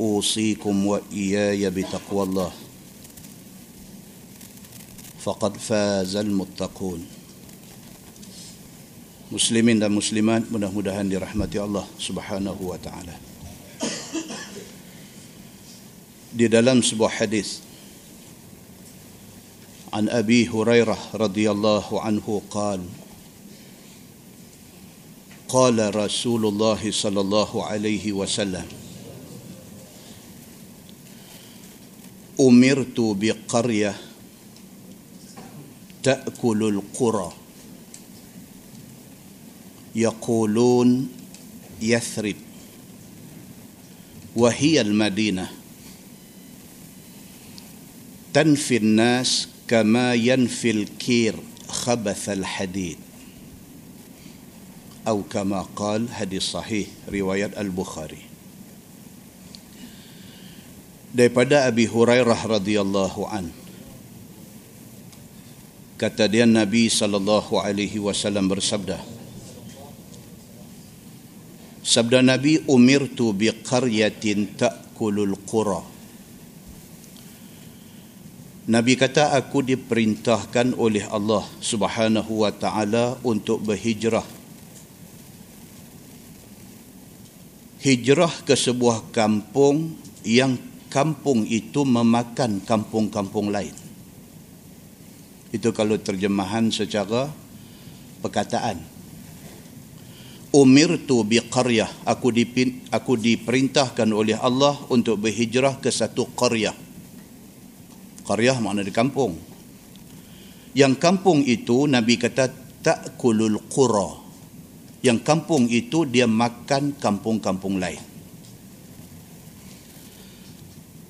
اوصيكم واياي بتقوى الله فقد فاز المتقون muslimin dan muslimat mudah-mudahan dirahmati Allah Subhanahu wa taala di dalam sebuah hadis عن ابي هريره رضي الله عنه قال قال رسول الله صلى أمرت بقرية تأكل القرى. يقولون يثرب وهي المدينة. تنفي الناس كما ينفي الكير خبث الحديد. أو كما قال حديث صحيح رواية البخاري. Daripada Abi Hurairah radhiyallahu an. Kata dia Nabi sallallahu alaihi wasallam bersabda sabda Nabi umirtu bi qaryatin ta'kulul qura. Nabi kata aku diperintahkan oleh Allah Subhanahu wa taala untuk berhijrah. Hijrah ke sebuah kampung yang kampung itu memakan kampung-kampung lain. Itu kalau terjemahan secara perkataan. Umirtu biqaryah, aku dipin, aku diperintahkan oleh Allah untuk berhijrah ke satu qaryah. Qaryah makna di kampung. Yang kampung itu Nabi kata ta'kulul qura. Yang kampung itu dia makan kampung-kampung lain.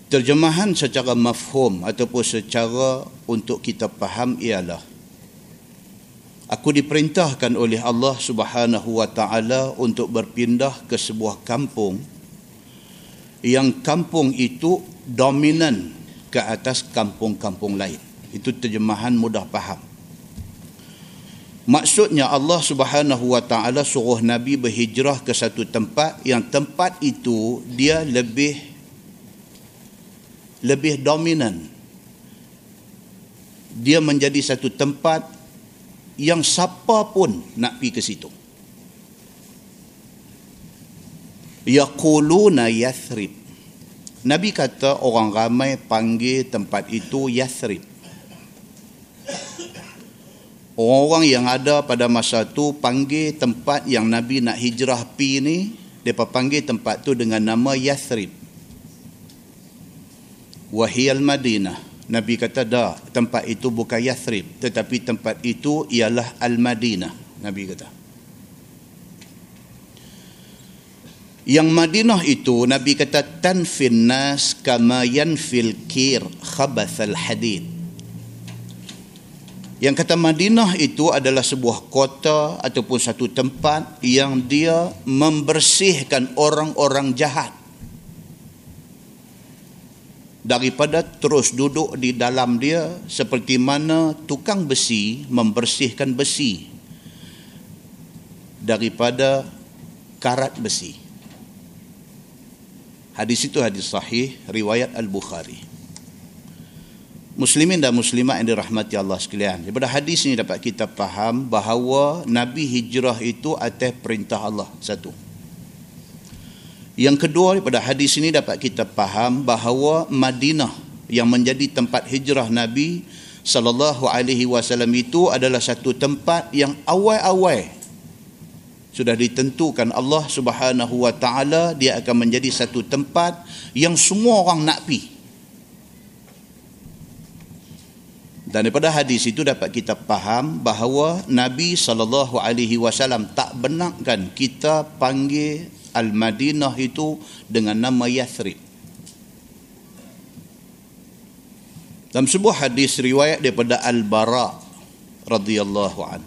Terjemahan secara mafhum ataupun secara untuk kita faham ialah Aku diperintahkan oleh Allah Subhanahu wa taala untuk berpindah ke sebuah kampung yang kampung itu dominan ke atas kampung-kampung lain. Itu terjemahan mudah faham. Maksudnya Allah Subhanahu wa taala suruh Nabi berhijrah ke satu tempat yang tempat itu dia lebih lebih dominan. Dia menjadi satu tempat yang siapa pun nak pergi ke situ. Yaquluna Yathrib. Nabi kata orang ramai panggil tempat itu Yathrib. Orang-orang yang ada pada masa tu panggil tempat yang Nabi nak hijrah pi ni, mereka panggil tempat tu dengan nama Yathrib wahiyal Madinah. Nabi kata dah tempat itu bukan Yathrib tetapi tempat itu ialah Al-Madinah. Nabi kata. Yang Madinah itu Nabi kata tanfin nas kama yanfil kir khabathal hadid. Yang kata Madinah itu adalah sebuah kota ataupun satu tempat yang dia membersihkan orang-orang jahat daripada terus duduk di dalam dia seperti mana tukang besi membersihkan besi daripada karat besi. Hadis itu hadis sahih riwayat Al-Bukhari. Muslimin dan muslimat yang dirahmati Allah sekalian. Daripada hadis ini dapat kita faham bahawa Nabi hijrah itu atas perintah Allah. Satu. Yang kedua daripada hadis ini dapat kita faham bahawa Madinah yang menjadi tempat hijrah Nabi sallallahu alaihi wasallam itu adalah satu tempat yang awal-awal sudah ditentukan Allah Subhanahu wa taala dia akan menjadi satu tempat yang semua orang nak pi. Dan daripada hadis itu dapat kita faham bahawa Nabi sallallahu alaihi wasallam tak benarkan kita panggil Al-Madinah itu dengan nama Yathrib. Dalam sebuah hadis riwayat daripada Al-Bara radhiyallahu an.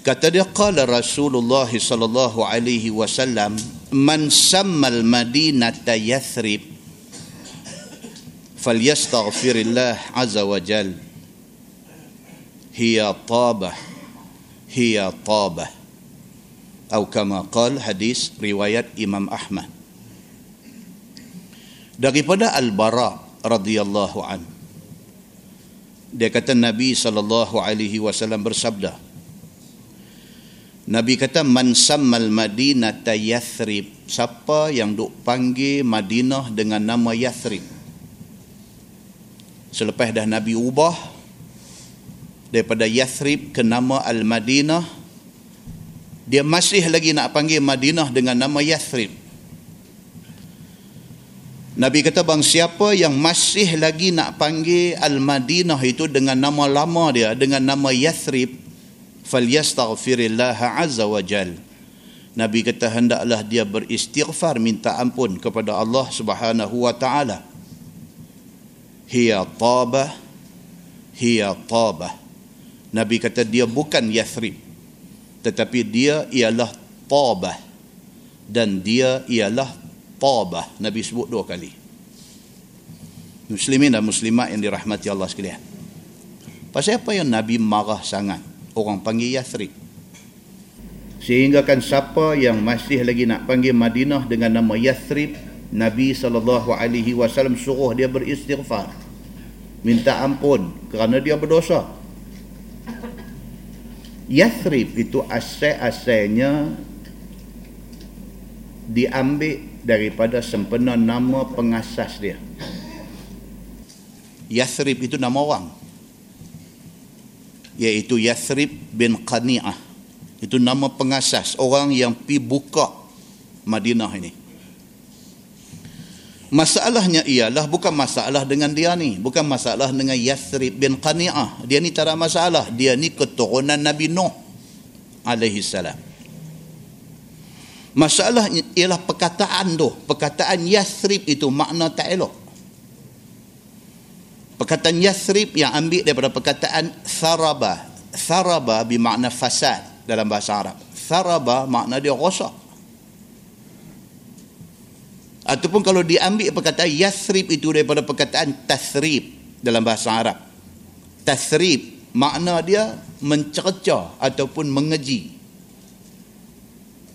Kata dia qala Rasulullah sallallahu alaihi wasallam man samma al-madinata Yathrib falyastaghfirillah azza wa jal hiya tabah hiya tabah atau kama qal hadis riwayat Imam Ahmad daripada Al-Bara radhiyallahu an. Dia kata Nabi sallallahu alaihi wasallam bersabda. Nabi kata man sammal madinata Yathrib. Siapa yang duk panggil Madinah dengan nama Yathrib. Selepas dah Nabi ubah daripada Yathrib ke nama Al-Madinah, dia masih lagi nak panggil Madinah dengan nama Yathrib. Nabi kata bang siapa yang masih lagi nak panggil Al-Madinah itu dengan nama lama dia dengan nama Yathrib falyastaghfirillah azza wa jal. Nabi kata hendaklah dia beristighfar minta ampun kepada Allah Subhanahu wa taala. Hiya tabah hiya tabah. Nabi kata dia bukan Yathrib tetapi dia ialah tabah. Dan dia ialah tabah. Nabi sebut dua kali. Muslimin dan muslimat yang dirahmati Allah sekalian. Pasal apa yang Nabi marah sangat? Orang panggil Yathrib sehingga kan siapa yang masih lagi nak panggil Madinah dengan nama Yathrib Nabi SAW suruh dia beristighfar. Minta ampun kerana dia berdosa Yathrib itu asal-asalnya diambil daripada sempena nama pengasas dia. Yathrib itu nama orang. Iaitu Yathrib bin Qani'ah. Itu nama pengasas. Orang yang pi buka Madinah ini. Masalahnya ialah bukan masalah dengan dia ni. Bukan masalah dengan Yathrib bin Qani'ah. Dia ni tak ada masalah. Dia ni keturunan Nabi Nuh alaihi salam. Masalah ialah perkataan tu. Perkataan Yathrib itu makna tak elok. Perkataan Yathrib yang ambil daripada perkataan Tharaba. Tharaba bermakna fasad dalam bahasa Arab. Tharaba makna dia rosak. Ataupun kalau diambil perkataan Yathrib itu daripada perkataan Tathrib dalam bahasa Arab. Tathrib makna dia mencerca ataupun mengeji.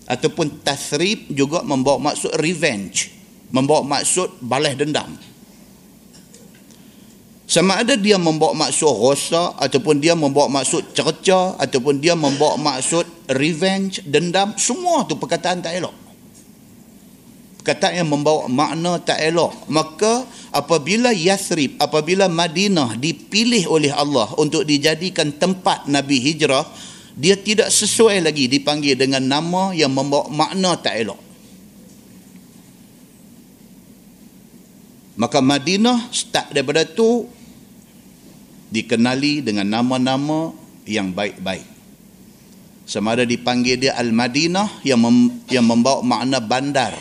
Ataupun tasrib juga membawa maksud revenge membawa maksud balas dendam. Sama ada dia membawa maksud rosak ataupun dia membawa maksud cerca ataupun dia membawa maksud revenge dendam semua tu perkataan tak elok perkataan yang membawa makna tak elok maka apabila Yathrib apabila Madinah dipilih oleh Allah untuk dijadikan tempat Nabi hijrah dia tidak sesuai lagi dipanggil dengan nama yang membawa makna tak elok. Maka Madinah start daripada tu dikenali dengan nama-nama yang baik-baik. Sama ada dipanggil dia Al-Madinah yang mem, yang membawa makna bandar.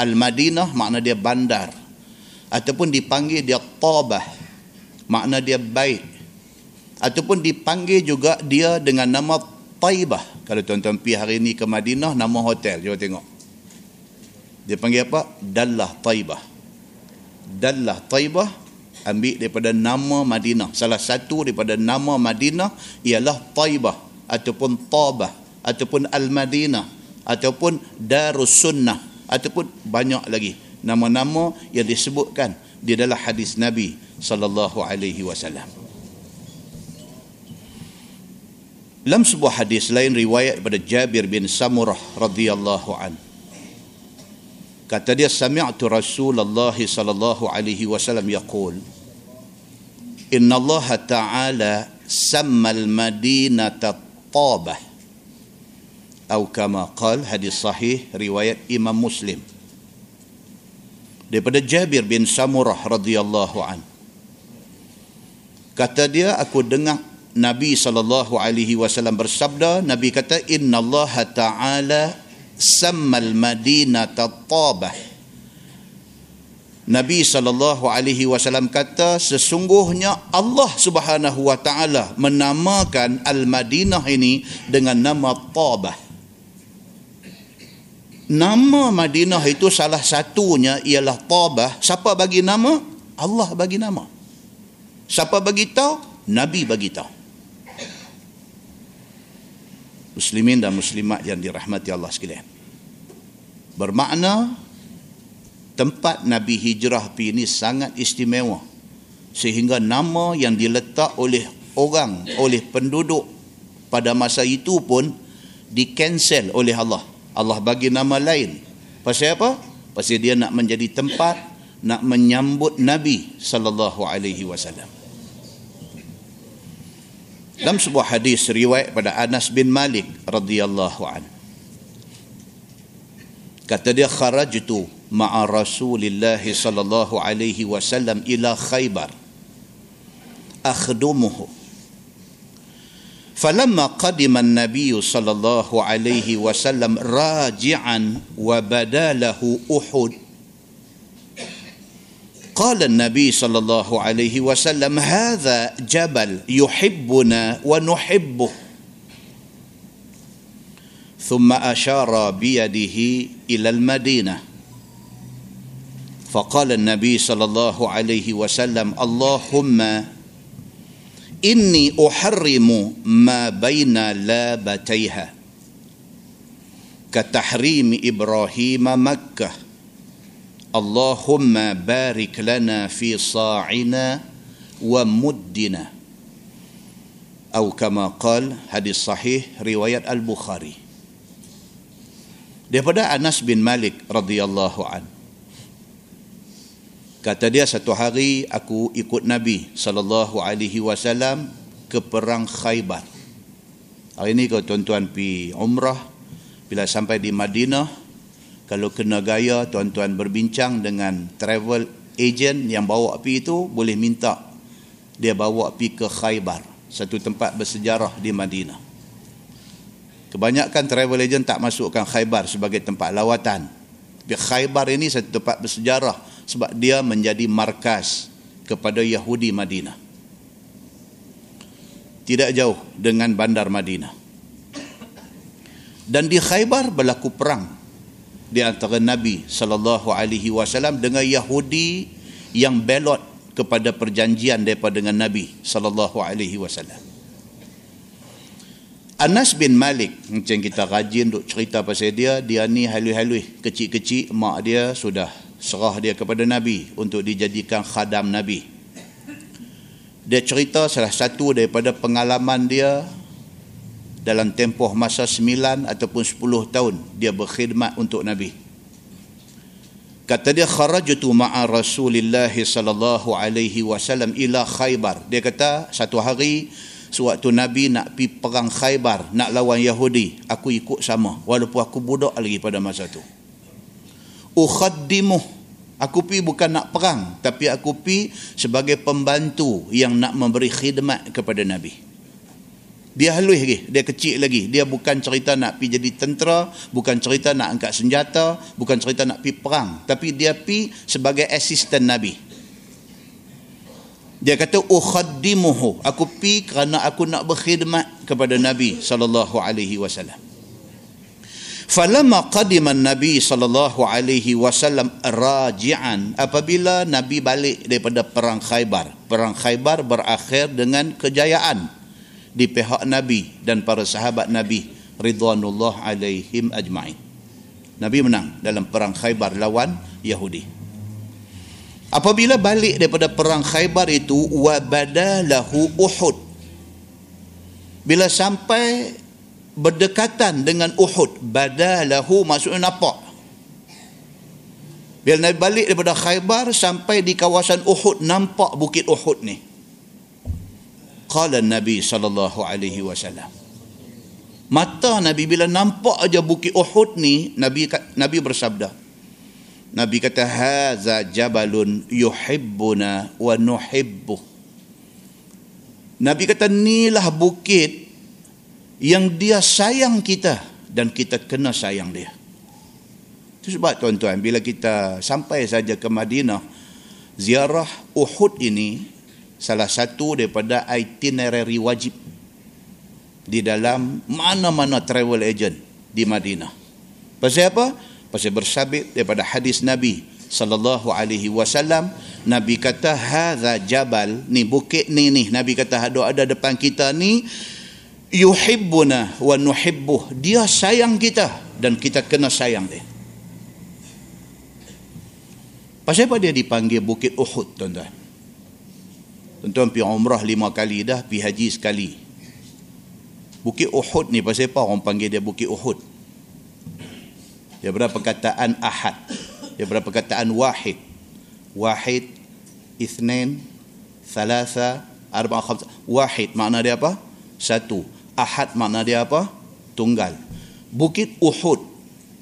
Al-Madinah makna dia bandar. Ataupun dipanggil dia Tabah. Makna dia baik ataupun dipanggil juga dia dengan nama Taibah. Kalau tuan-tuan pergi hari ini ke Madinah, nama hotel. Cuba tengok. Dia panggil apa? Dallah Taibah. Dallah Taibah ambil daripada nama Madinah. Salah satu daripada nama Madinah ialah Taibah ataupun Tabah ataupun Al-Madinah ataupun Darus Sunnah ataupun banyak lagi nama-nama yang disebutkan di dalam hadis Nabi sallallahu alaihi wasallam. Dalam sebuah hadis lain riwayat daripada Jabir bin Samurah radhiyallahu an. kata dia sami'tu Rasulullah sallallahu alaihi wasallam yaqul Inna Allah Ta'ala sammal madinata tabah atau kama qal hadis sahih riwayat Imam Muslim. Daripada Jabir bin Samurah radhiyallahu an. Kata dia aku dengar Nabi sallallahu alaihi wasallam bersabda Nabi kata inna Allah taala sammal madinata tabah Nabi sallallahu alaihi wasallam kata sesungguhnya Allah Subhanahu wa taala menamakan Al-Madinah ini dengan nama Tabah. Nama Madinah itu salah satunya ialah Tabah. Siapa bagi nama? Allah bagi nama. Siapa bagi tahu? Nabi bagi tahu. Muslimin dan muslimat yang dirahmati Allah sekalian. Bermakna tempat Nabi hijrah pi ini sangat istimewa sehingga nama yang diletak oleh orang oleh penduduk pada masa itu pun di cancel oleh Allah Allah bagi nama lain. Pasal apa? Pasal dia nak menjadi tempat nak menyambut Nabi sallallahu alaihi wasallam. Dalam sebuah hadis riwayat pada Anas bin Malik radhiyallahu an. Kata dia kharajtu ma'a Rasulillah sallallahu alaihi wasallam ila Khaybar. Akhdumuhu فلما قدم النبي صلى الله عليه وسلم راجعا وبدا له أحد قال النبي صلى الله عليه وسلم هذا جبل يحبنا ونحبه. ثم أشار بيده إلى المدينة. فقال النبي صلى الله عليه وسلم اللهم إني أحرم ما بين لابتيها كتحريم إبراهيم مكة اللهم بارك لنا في صاعنا ومدنا أو كما قال حديث صحيح رواية البخاري daripada Anas bin Malik radhiyallahu anhu Kata dia satu hari aku ikut Nabi sallallahu alaihi wasallam ke perang Khaybar. Hari ini kalau tuan-tuan pi umrah bila sampai di Madinah kalau kena gaya tuan-tuan berbincang dengan travel agent yang bawa pi itu boleh minta dia bawa pi ke Khaybar, satu tempat bersejarah di Madinah. Kebanyakan travel agent tak masukkan Khaybar sebagai tempat lawatan. Tapi Khaybar ini satu tempat bersejarah sebab dia menjadi markas kepada Yahudi Madinah. Tidak jauh dengan bandar Madinah. Dan di Khaybar berlaku perang di antara Nabi sallallahu alaihi wasallam dengan Yahudi yang belot kepada perjanjian daripada dengan Nabi sallallahu alaihi wasallam. Anas bin Malik macam kita rajin duk cerita pasal dia dia ni halus-halus kecil-kecil mak dia sudah serah dia kepada Nabi untuk dijadikan khadam Nabi. Dia cerita salah satu daripada pengalaman dia dalam tempoh masa 9 ataupun 10 tahun dia berkhidmat untuk Nabi. Kata dia kharajtu ma'a Rasulillah sallallahu alaihi wasallam ila Khaybar. Dia kata satu hari sewaktu Nabi nak pi perang Khaybar, nak lawan Yahudi, aku ikut sama walaupun aku budak lagi pada masa tu ukhaddimuh. Aku pi bukan nak perang tapi aku pi sebagai pembantu yang nak memberi khidmat kepada nabi. Dia halus lagi dia kecil lagi. Dia bukan cerita nak pi jadi tentera bukan cerita nak angkat senjata bukan cerita nak pi perang. Tapi dia pi sebagai asisten nabi. Dia kata ukhaddimuhu. Aku pi kerana aku nak berkhidmat kepada nabi sallallahu alaihi wasallam Falamma qadima Nabi sallallahu alaihi wasallam raji'an apabila Nabi balik daripada perang Khaybar. Perang Khaybar berakhir dengan kejayaan di pihak Nabi dan para sahabat Nabi ridwanullah alaihim ajma'in. Nabi menang dalam perang Khaybar lawan Yahudi. Apabila balik daripada perang Khaybar itu wa badalahu Uhud. Bila sampai berdekatan dengan Uhud badalahu maksudnya nampak Bila Nabi balik daripada Khaybar sampai di kawasan Uhud nampak bukit Uhud ni. Qala Nabi sallallahu alaihi wasallam. Mata Nabi bila nampak aja bukit Uhud ni Nabi Nabi bersabda. Nabi kata haza jabalun yuhibbuna wa nuhibbu. Nabi kata inilah bukit yang dia sayang kita dan kita kena sayang dia. Itu sebab tuan-tuan, bila kita sampai saja ke Madinah, ziarah Uhud ini salah satu daripada itinerary wajib di dalam mana-mana travel agent di Madinah. Pasal apa? Pasal bersabit daripada hadis Nabi sallallahu alaihi wasallam Nabi kata hadza jabal ni bukit ni ni Nabi kata ada ada depan kita ni yuhibbuna wa nuhibbuh dia sayang kita dan kita kena sayang dia Pasal apa dia dipanggil Bukit Uhud, tuan-tuan? Tuan-tuan pergi umrah lima kali dah, pergi haji sekali. Bukit Uhud ni pasal apa orang panggil dia Bukit Uhud? Dia berapa perkataan ahad. Dia berapa perkataan wahid. Wahid, ithnain, thalatha, arba, khamsa. Wahid makna dia apa? Satu. Ahad makna dia apa? Tunggal. Bukit Uhud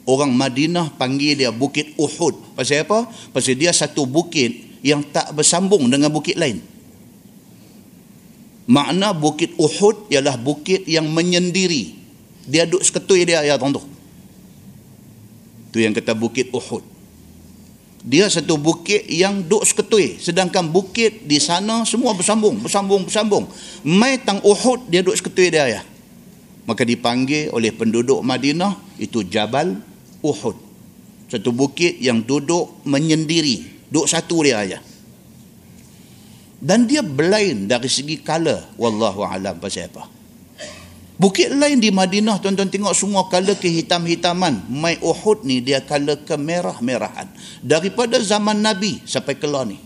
orang Madinah panggil dia Bukit Uhud. Pasal apa? Pasal dia satu bukit yang tak bersambung dengan bukit lain. Makna Bukit Uhud ialah bukit yang menyendiri. Dia duduk seketui dia, ya tuan tu. Itu yang kata Bukit Uhud. Dia satu bukit yang duduk seketui. Sedangkan bukit di sana semua bersambung, bersambung, bersambung. Mai tang Uhud, dia duduk seketui dia, ya. Maka dipanggil oleh penduduk Madinah, itu Jabal Uhud. Satu bukit yang duduk menyendiri. Duduk satu dia aja. Dan dia belain dari segi color. Wallahu alam pasal apa. Bukit lain di Madinah tuan-tuan tengok semua color kehitam-hitaman. Mai Uhud ni dia color kemerah-merahan. Daripada zaman Nabi sampai ke ni.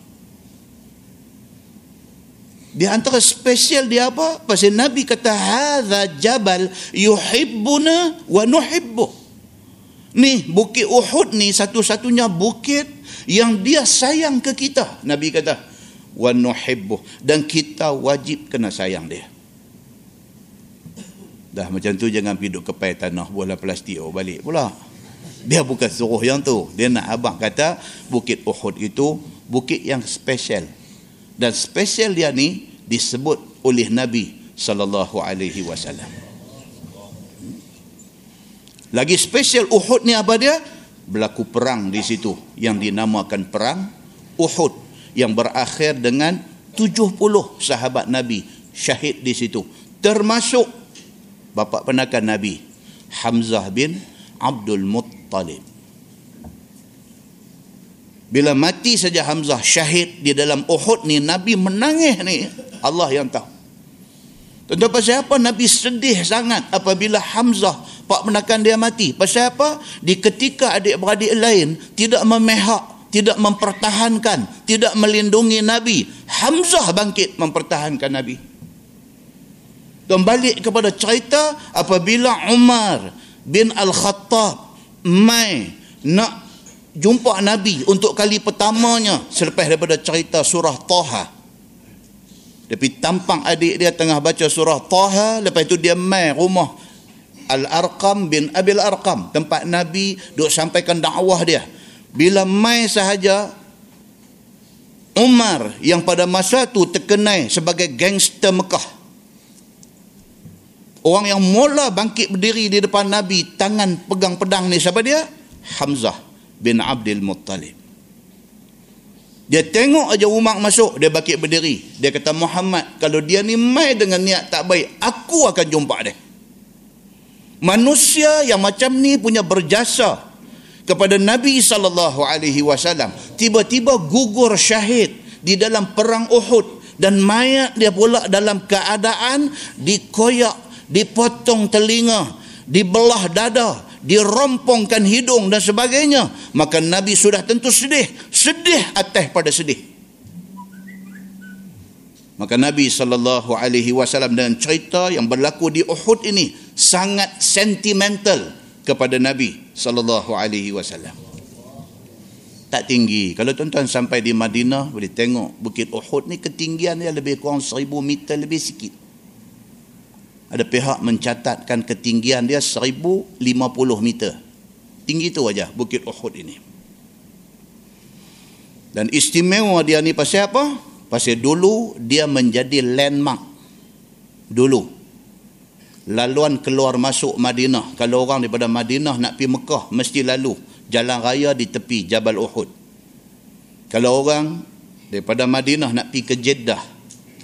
Di antara spesial dia apa? Pasal Nabi kata hadza jabal yuhibbuna wa nuhibbuh. Ni bukit Uhud ni satu-satunya bukit yang dia sayang ke kita. Nabi kata, wa nuhibbuh dan kita wajib kena sayang dia. Dah macam tu jangan piduk kepai tanah bola plastik oh balik pula. Dia bukan suruh yang tu. Dia nak abang kata bukit Uhud itu bukit yang spesial. Dan spesial dia ni disebut oleh Nabi sallallahu alaihi wasallam. Lagi spesial Uhud ni apa dia? Berlaku perang di situ yang dinamakan perang Uhud yang berakhir dengan 70 sahabat Nabi syahid di situ. Termasuk bapa penakan Nabi Hamzah bin Abdul Muttalib. Bila mati saja Hamzah syahid di dalam Uhud ni Nabi menangis ni Allah yang tahu. Tentu pasal apa Nabi sedih sangat apabila Hamzah pak menakan dia mati. Pasal apa? Di ketika adik-beradik lain tidak memehak, tidak mempertahankan, tidak melindungi Nabi, Hamzah bangkit mempertahankan Nabi. Dan balik kepada cerita apabila Umar bin Al-Khattab mai nak jumpa Nabi untuk kali pertamanya selepas daripada cerita surah Taha tapi tampang adik dia tengah baca surah Taha. Lepas itu dia mai rumah Al-Arqam bin Abil Arqam. Tempat Nabi duk sampaikan dakwah dia. Bila mai sahaja Umar yang pada masa itu terkenai sebagai gangster Mekah. Orang yang mula bangkit berdiri di depan Nabi, tangan pegang pedang ni siapa dia? Hamzah bin Abdul Muttalib. Dia tengok aja Umar masuk, dia bakit berdiri. Dia kata, Muhammad, kalau dia ni mai dengan niat tak baik, aku akan jumpa dia. Manusia yang macam ni punya berjasa kepada Nabi sallallahu alaihi wasallam tiba-tiba gugur syahid di dalam perang Uhud dan mayat dia pula dalam keadaan dikoyak, dipotong telinga, dibelah dada, dirompongkan hidung dan sebagainya maka Nabi sudah tentu sedih sedih atas pada sedih maka Nabi sallallahu alaihi wasallam dengan cerita yang berlaku di Uhud ini sangat sentimental kepada Nabi sallallahu alaihi wasallam tak tinggi. Kalau tuan-tuan sampai di Madinah, boleh tengok Bukit Uhud ni ketinggian dia lebih kurang seribu meter lebih sikit. Ada pihak mencatatkan ketinggian dia seribu lima puluh meter. Tinggi tu aja Bukit Uhud ini. Dan istimewa dia ni pasal apa? Pasal dulu dia menjadi landmark. Dulu. Laluan keluar masuk Madinah. Kalau orang daripada Madinah nak pergi Mekah, mesti lalu jalan raya di tepi Jabal Uhud. Kalau orang daripada Madinah nak pergi ke Jeddah,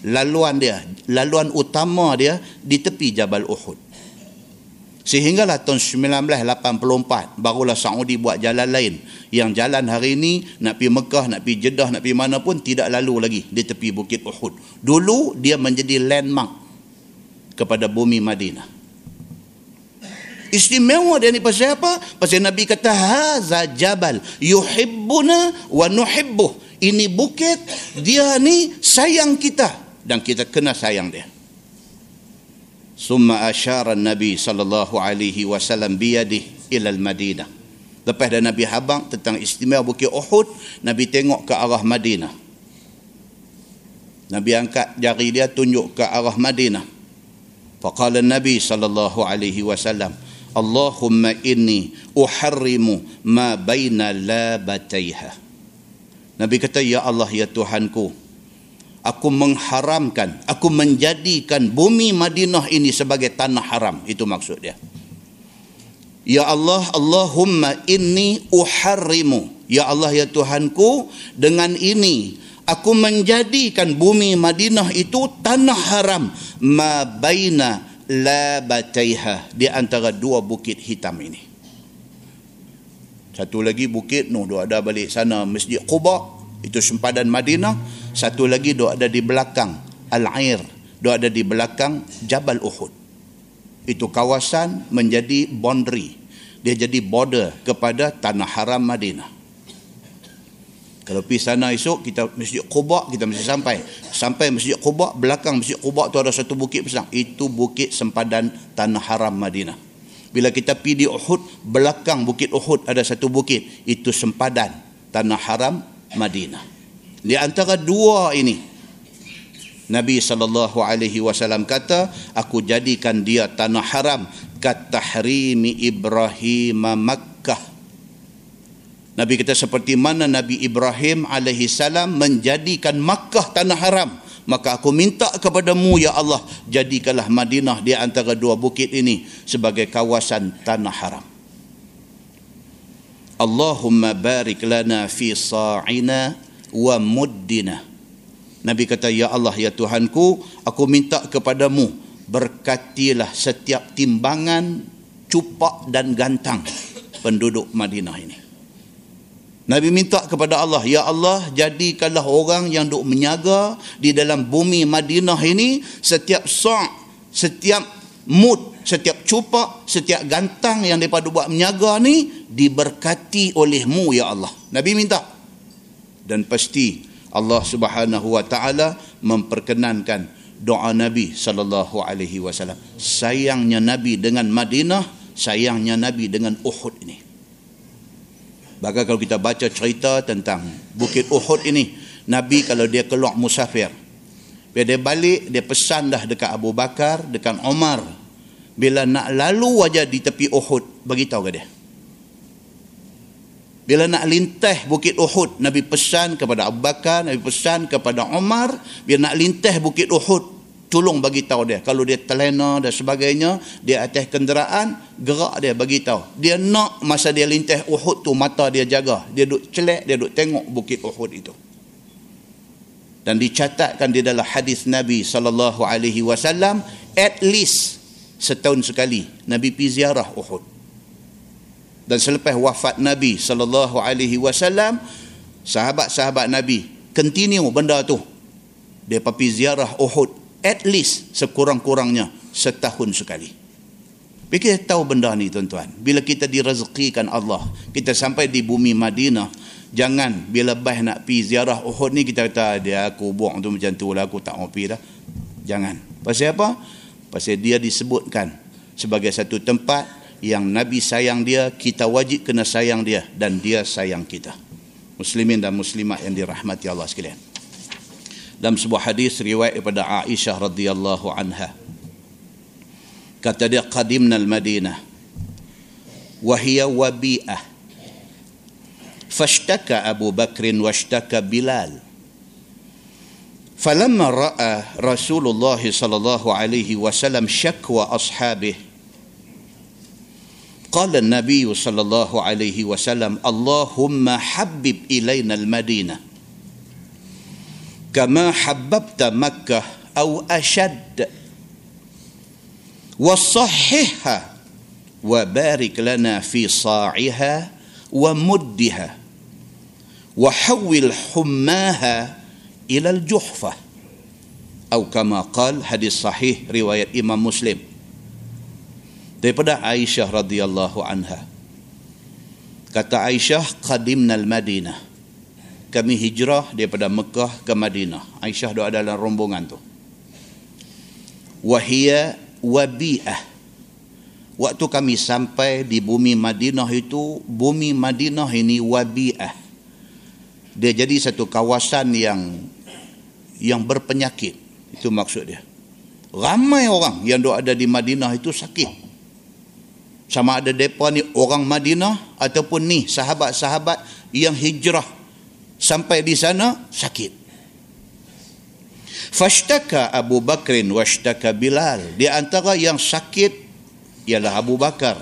laluan dia, laluan utama dia di tepi Jabal Uhud. Sehinggalah tahun 1984 barulah Saudi buat jalan lain. Yang jalan hari ini nak pergi Mekah, nak pergi Jeddah, nak pergi mana pun tidak lalu lagi di tepi Bukit Uhud. Dulu dia menjadi landmark kepada bumi Madinah. Istimewa dia ni pasal apa? Pasal Nabi kata haza jabal yuhibbuna wa nuhibbuh. Ini bukit dia ni sayang kita dan kita kena sayang dia. Summa asyara Nabi sallallahu alaihi wasallam biyadihi ila al-Madinah. Lepas dah Nabi habang tentang istimewa Bukit Uhud, Nabi tengok ke arah Madinah. Nabi angkat jari dia tunjuk ke arah Madinah. Faqala Nabi sallallahu alaihi wasallam, Allahumma inni uharrimu ma baina labataiha. Nabi kata, Ya Allah, Ya Tuhanku, aku mengharamkan, aku menjadikan bumi Madinah ini sebagai tanah haram. Itu maksud dia. Ya Allah, Allahumma inni uharrimu. Ya Allah, Ya Tuhanku, dengan ini aku menjadikan bumi Madinah itu tanah haram. Ma baina la bataiha di antara dua bukit hitam ini. Satu lagi bukit dua ada balik sana Masjid Quba itu sempadan Madinah, satu lagi dua ada di belakang Al-Air, dua ada di belakang Jabal Uhud. Itu kawasan menjadi boundary. Dia jadi border kepada tanah haram Madinah. Kalau pergi sana esok, kita Masjid Quba, kita mesti sampai. Sampai Masjid Quba, belakang Masjid Quba tu ada satu bukit besar. Itu bukit sempadan Tanah Haram Madinah. Bila kita pergi di Uhud, belakang bukit Uhud ada satu bukit. Itu sempadan Tanah Haram Madinah. Di antara dua ini, Nabi SAW kata, aku jadikan dia Tanah Haram katahrimi Ibrahim Makkah Nabi kata seperti mana Nabi Ibrahim alaihi salam menjadikan Makkah tanah haram. Maka aku minta kepadamu ya Allah jadikanlah Madinah di antara dua bukit ini sebagai kawasan tanah haram. Allahumma barik lana fi sa'ina wa muddina. Nabi kata ya Allah ya Tuhanku aku minta kepadamu berkatilah setiap timbangan cupak dan gantang penduduk Madinah ini. Nabi minta kepada Allah, Ya Allah, jadikanlah orang yang duk menyaga di dalam bumi Madinah ini setiap sa' setiap mud, setiap cupak, setiap gantang yang daripada buat menyaga ni diberkati olehmu, Ya Allah. Nabi minta. Dan pasti Allah Subhanahu wa taala memperkenankan doa Nabi sallallahu alaihi wasallam. Sayangnya Nabi dengan Madinah, sayangnya Nabi dengan Uhud ini. Bahkan kalau kita baca cerita tentang Bukit Uhud ini, Nabi kalau dia keluar musafir, bila dia balik, dia pesan dah dekat Abu Bakar, dekat Omar. Bila nak lalu aja di tepi Uhud, bagi tahu ke dia. Bila nak lintah Bukit Uhud, Nabi pesan kepada Abu Bakar, Nabi pesan kepada Omar, bila nak lintah Bukit Uhud, tolong bagi tahu dia. Kalau dia terlena dan sebagainya dia atas kenderaan gerak dia bagi tahu. Dia nak masa dia lintah Uhud tu mata dia jaga. Dia duk celak dia duk tengok bukit Uhud itu. Dan dicatatkan di dalam hadis Nabi sallallahu alaihi wasallam at least setahun sekali Nabi pergi ziarah Uhud dan selepas wafat Nabi sallallahu alaihi wasallam sahabat-sahabat Nabi continue benda tu dia pergi ziarah Uhud at least sekurang-kurangnya setahun sekali. Kita tahu benda ni tuan-tuan. Bila kita direzekikan Allah, kita sampai di bumi Madinah, jangan bila bah nak pi ziarah Uhud ni kita kata dia aku buang tu macam tu lah aku tak mau pi dah. Jangan. Pasal apa? Pasal dia disebutkan sebagai satu tempat yang Nabi sayang dia, kita wajib kena sayang dia dan dia sayang kita. muslimin dan muslimat yang dirahmati Allah sekalian. Dalam sebuah hadis riwayat daripada Aisyah radhiyallahu anha. Kata dia qadimna al-Madinah wa hiya wabi'ah. Fashtaka Abu Bakr washtaka Bilal. فلما راى رسول الله صلى الله عليه وسلم شكوى اصحابه قال النبي صلى الله عليه وسلم اللهم حبب إلينا المدينة كما حببت مكة أو أشد وصححها وبارك لنا في صاعها ومدها وحول حماها إلى الجحفة. أو كما قال حديث صحيح رواية إمام مسلم. Daripada Aisyah radhiyallahu anha. Kata Aisyah, qadimna al-Madinah. Kami hijrah daripada Mekah ke Madinah. Aisyah doa dalam rombongan tu. Wahia wabi'ah. Waktu kami sampai di bumi Madinah itu, bumi Madinah ini wabi'ah. Dia jadi satu kawasan yang yang berpenyakit. Itu maksud dia. Ramai orang yang ada di Madinah itu sakit sama ada mereka ni orang Madinah ataupun ni sahabat-sahabat yang hijrah sampai di sana sakit. Fashtaka Abu Bakrin washtaka Bilal. Di antara yang sakit ialah Abu Bakar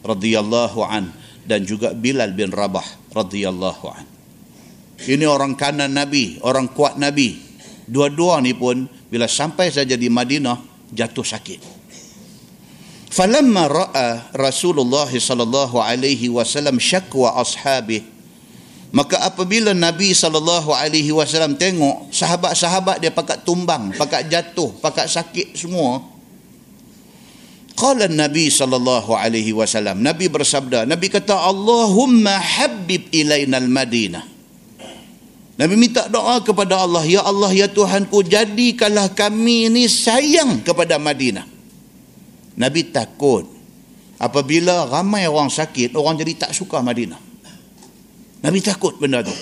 radhiyallahu an dan juga Bilal bin Rabah radhiyallahu an. Ini orang kanan Nabi, orang kuat Nabi. Dua-dua ni pun bila sampai saja di Madinah jatuh sakit. فلما راى رسول الله صلى الله عليه وسلم شكوى اصحابه maka apabila Nabi sallallahu alaihi wasallam tengok sahabat-sahabat dia pakat tumbang, pakat jatuh, pakat sakit semua. Qala Nabi sallallahu alaihi wasallam, Nabi bersabda, Nabi kata Allahumma habib ilaina al-Madinah. Nabi minta doa kepada Allah, ya Allah ya Tuhanku jadikanlah kami ini sayang kepada Madinah. Nabi takut apabila ramai orang sakit, orang jadi tak suka Madinah. Nabi takut benda tu.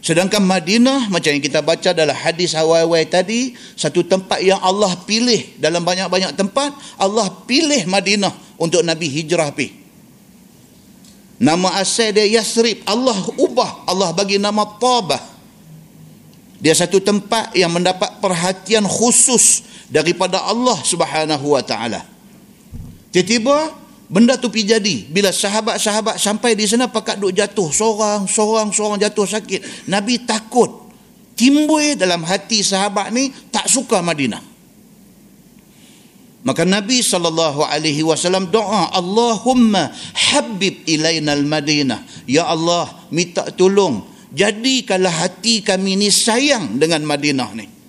Sedangkan Madinah macam yang kita baca dalam hadis awal-awal tadi, satu tempat yang Allah pilih dalam banyak-banyak tempat, Allah pilih Madinah untuk Nabi hijrah pi. Nama asal dia Yasrib, Allah ubah, Allah bagi nama Tabah. Dia satu tempat yang mendapat perhatian khusus daripada Allah Subhanahu wa taala. Tiba-tiba benda tu pergi jadi bila sahabat-sahabat sampai di sana pakat duk jatuh seorang seorang seorang jatuh sakit. Nabi takut timbul dalam hati sahabat ni tak suka Madinah. Maka Nabi sallallahu alaihi wasallam doa, Allahumma habib ilaina al-Madinah. Ya Allah, minta tolong jadikanlah hati kami ni sayang dengan Madinah ni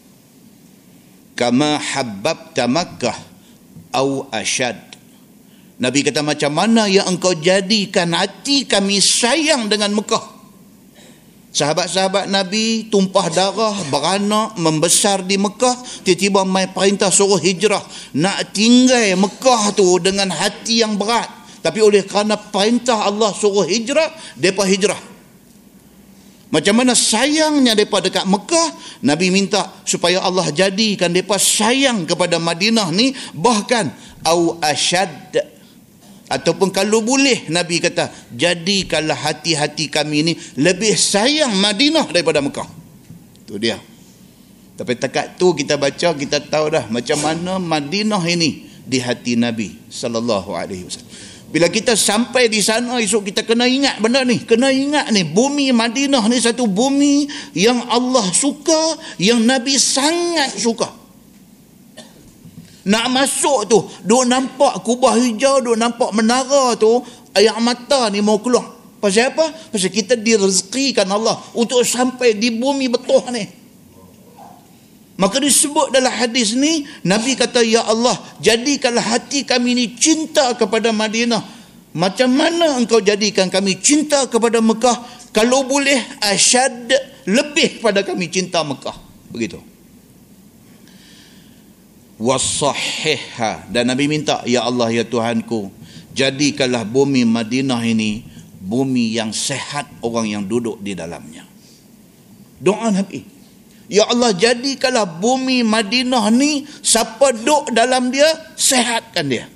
kama habbabta Makkah au ashad. Nabi kata macam mana yang engkau jadikan hati kami sayang dengan Mekah? Sahabat-sahabat Nabi tumpah darah beranak membesar di Mekah tiba-tiba mai perintah suruh hijrah. Nak tinggal Mekah tu dengan hati yang berat. Tapi oleh kerana perintah Allah suruh hijrah mereka hijrah macam mana sayangnya mereka dekat Mekah, Nabi minta supaya Allah jadikan mereka sayang kepada Madinah ni, bahkan au asyad ataupun kalau boleh Nabi kata jadikanlah hati-hati kami ni lebih sayang Madinah daripada Mekah. Itu dia. Tapi takat tu kita baca kita tahu dah macam mana Madinah ini di hati Nabi sallallahu alaihi wasallam. Bila kita sampai di sana esok kita kena ingat benda ni. Kena ingat ni bumi Madinah ni satu bumi yang Allah suka, yang Nabi sangat suka. Nak masuk tu, duk nampak kubah hijau, duk nampak menara tu, air mata ni mau keluar. Pasal apa? Pasal kita direzekikan Allah untuk sampai di bumi betul ni. Maka disebut dalam hadis ni, Nabi kata, Ya Allah, jadikanlah hati kami ni cinta kepada Madinah. Macam mana engkau jadikan kami cinta kepada Mekah? Kalau boleh, asyad lebih pada kami cinta Mekah. Begitu. Wasahihha. Dan Nabi minta, Ya Allah, Ya Tuhanku, jadikanlah bumi Madinah ini bumi yang sehat orang yang duduk di dalamnya. Doa Nabi. Ya Allah jadikanlah bumi Madinah ni siapa duduk dalam dia sehatkan dia.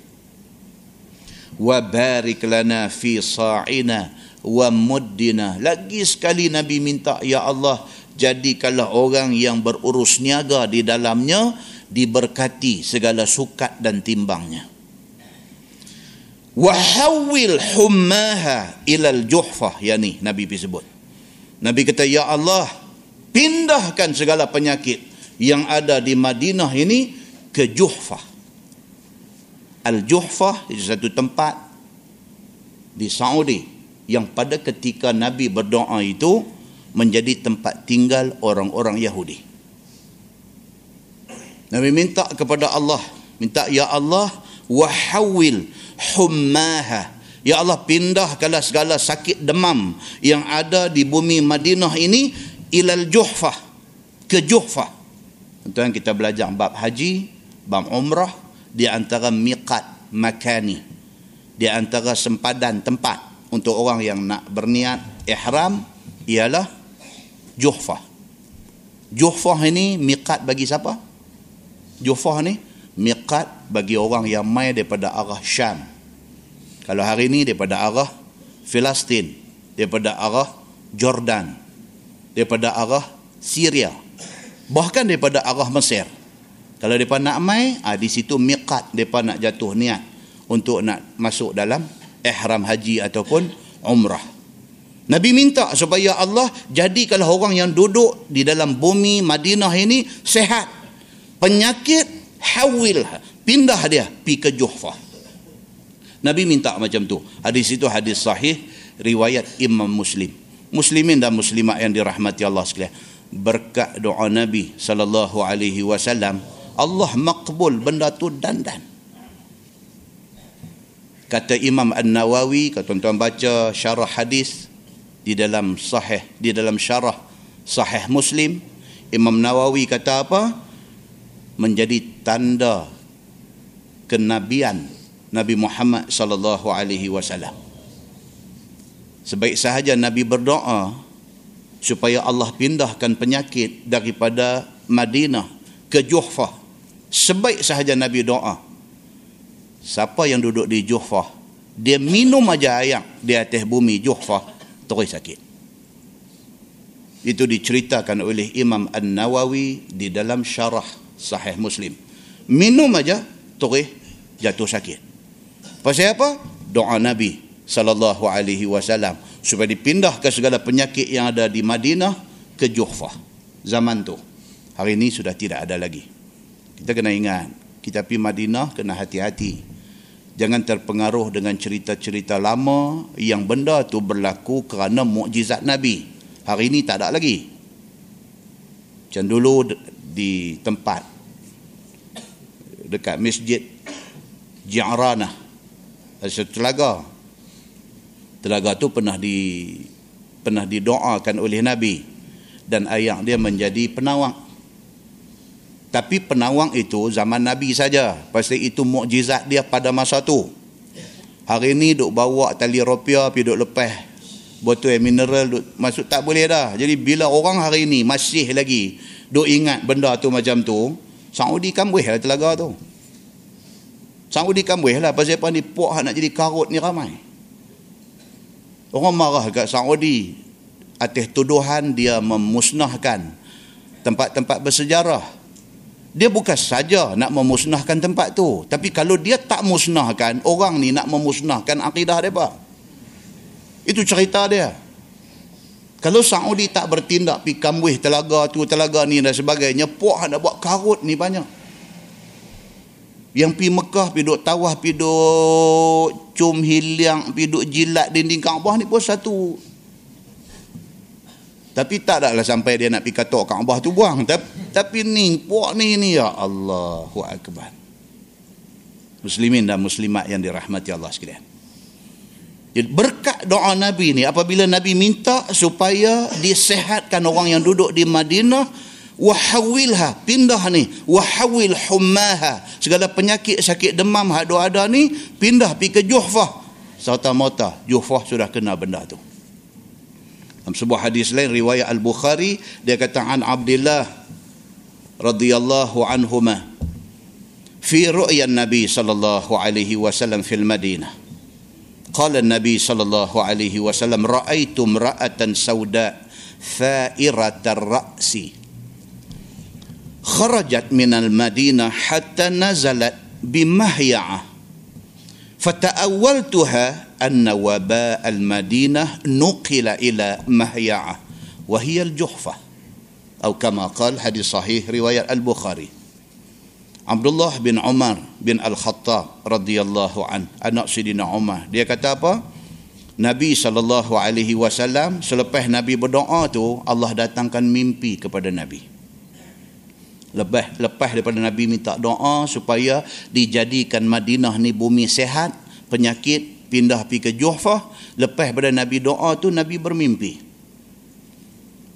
Wa barik lana fi sa'ina wa muddina. Lagi sekali Nabi minta ya Allah jadikanlah orang yang berurus niaga di dalamnya diberkati segala sukat dan timbangnya wahawil hummaha ilal juhfah yani Nabi sebut Nabi kata ya Allah pindahkan segala penyakit yang ada di Madinah ini ke Juhfah. Al-Juhfah itu satu tempat di Saudi yang pada ketika Nabi berdoa itu menjadi tempat tinggal orang-orang Yahudi. Nabi minta kepada Allah minta ya Allah wahawil hummaha. Ya Allah pindahkanlah segala sakit demam yang ada di bumi Madinah ini ilal juhfah ke juhfah. Tuan kita belajar bab haji bab umrah di antara miqat makani di antara sempadan tempat untuk orang yang nak berniat ihram ialah juhfah. Juhfah ini miqat bagi siapa? Juhfah ni miqat bagi orang yang mai daripada arah Syam. Kalau hari ini daripada arah Filastin, daripada arah Jordan, daripada arah Syria, bahkan daripada arah Mesir. Kalau mereka nak mai, ah, di situ miqat mereka nak jatuh niat untuk nak masuk dalam ihram haji ataupun umrah. Nabi minta supaya Allah jadikanlah orang yang duduk di dalam bumi Madinah ini sehat. Penyakit hawil pindah dia pi ke Juhfah Nabi minta macam tu hadis itu hadis sahih riwayat Imam Muslim muslimin dan muslimat yang dirahmati Allah sekalian. Berkat doa Nabi sallallahu alaihi wasallam Allah makbul benda tu dandan. Kata Imam An-Nawawi kalau tuan-tuan baca syarah hadis di dalam sahih di dalam syarah sahih Muslim Imam Nawawi kata apa? Menjadi tanda kenabian Nabi Muhammad sallallahu alaihi wasallam. Sebaik sahaja Nabi berdoa supaya Allah pindahkan penyakit daripada Madinah ke Juhfah. Sebaik sahaja Nabi doa. Siapa yang duduk di Juhfah, dia minum aja air di atas bumi Juhfah, terus sakit. Itu diceritakan oleh Imam An-Nawawi di dalam syarah sahih muslim minum aja terus jatuh sakit pasal apa doa nabi sallallahu alaihi wasallam supaya dipindah ke segala penyakit yang ada di Madinah ke Juhfah. Zaman tu. Hari ini sudah tidak ada lagi. Kita kena ingat kita pergi Madinah kena hati-hati. Jangan terpengaruh dengan cerita-cerita lama yang benda tu berlaku kerana mukjizat nabi. Hari ini tak ada lagi. Macam dulu di tempat dekat masjid Ja'ranah ada satu telaga telaga tu pernah di pernah didoakan oleh Nabi. Dan ayat dia menjadi penawang. Tapi penawang itu zaman Nabi saja. Pasti itu mukjizat dia pada masa tu. Hari ni duk bawa tali rupiah pergi duk lepas botol air mineral duk masuk tak boleh dah. Jadi bila orang hari ni masih lagi duk ingat benda tu macam tu Saudi kan boleh lah telaga tu. Saudi kan boleh lah. Pasal apa ni? Puak nak jadi karut ni ramai orang marah kat Saudi. Atas tuduhan dia memusnahkan tempat-tempat bersejarah. Dia bukan saja nak memusnahkan tempat tu tapi kalau dia tak musnahkan orang ni nak memusnahkan akidah dia itu cerita dia. Kalau Saudi tak bertindak pi kambuh telaga tu telaga ni dan sebagainya, puak nak buat karut ni banyak. Yang pi Mekah pi duk tawah pi duk cum hiliang pi duk jilat dinding Kaabah ni pun satu. Tapi tak adalah sampai dia nak pi katok Kaabah tu buang. Tapi, tapi ni puak ni ni ya Allahu akbar. Muslimin dan muslimat yang dirahmati Allah sekalian. Jadi berkat doa Nabi ni apabila Nabi minta supaya disehatkan orang yang duduk di Madinah wahawilha pindah ni wahawil hummaha segala penyakit sakit demam hak ada ni pindah pi ke Juhfah serta-merta Juhfah sudah kena benda tu. Dalam sebuah hadis lain riwayat Al-Bukhari dia kata an Abdullah radhiyallahu anhuma fi ru'ya Nabi sallallahu alaihi wasallam fil Madinah. Qala Nabi sallallahu alaihi wasallam ra'aitu imra'atan sauda tha'iratar ra'si kharajat minal madinah hatta nazalat bimahya'a fataawaltuha anna waba' al madinah nuqila ila mahya'a wa hiya al juhfa atau kama qala hadis sahih riwayat al bukhari Abdullah bin Umar bin Al-Khattab radhiyallahu an anak Sidina Umar dia kata apa? Nabi sallallahu alaihi wasallam selepas Nabi berdoa tu Allah datangkan mimpi kepada Nabi lepas lepas daripada Nabi minta doa supaya dijadikan Madinah ni bumi sehat penyakit pindah pergi ke Juhfah. Lepas pada Nabi doa tu Nabi bermimpi.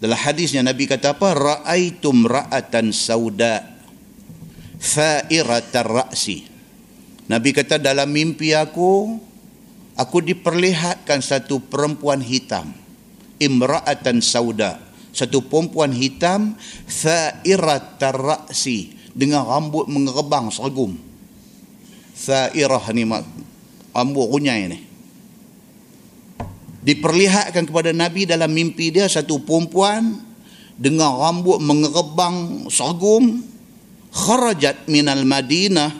Dalam hadisnya Nabi kata apa? Raaitum ra'atan sauda fa'iratar ra'si. Nabi kata dalam mimpi aku aku diperlihatkan satu perempuan hitam imra'atan sauda satu perempuan hitam fa'iratar ra'si dengan rambut mengerebang sergum fa'irah ni rambut runyai ni. Diperlihatkan kepada Nabi dalam mimpi dia satu perempuan dengan rambut mengerebang sorghum kharajat minal madinah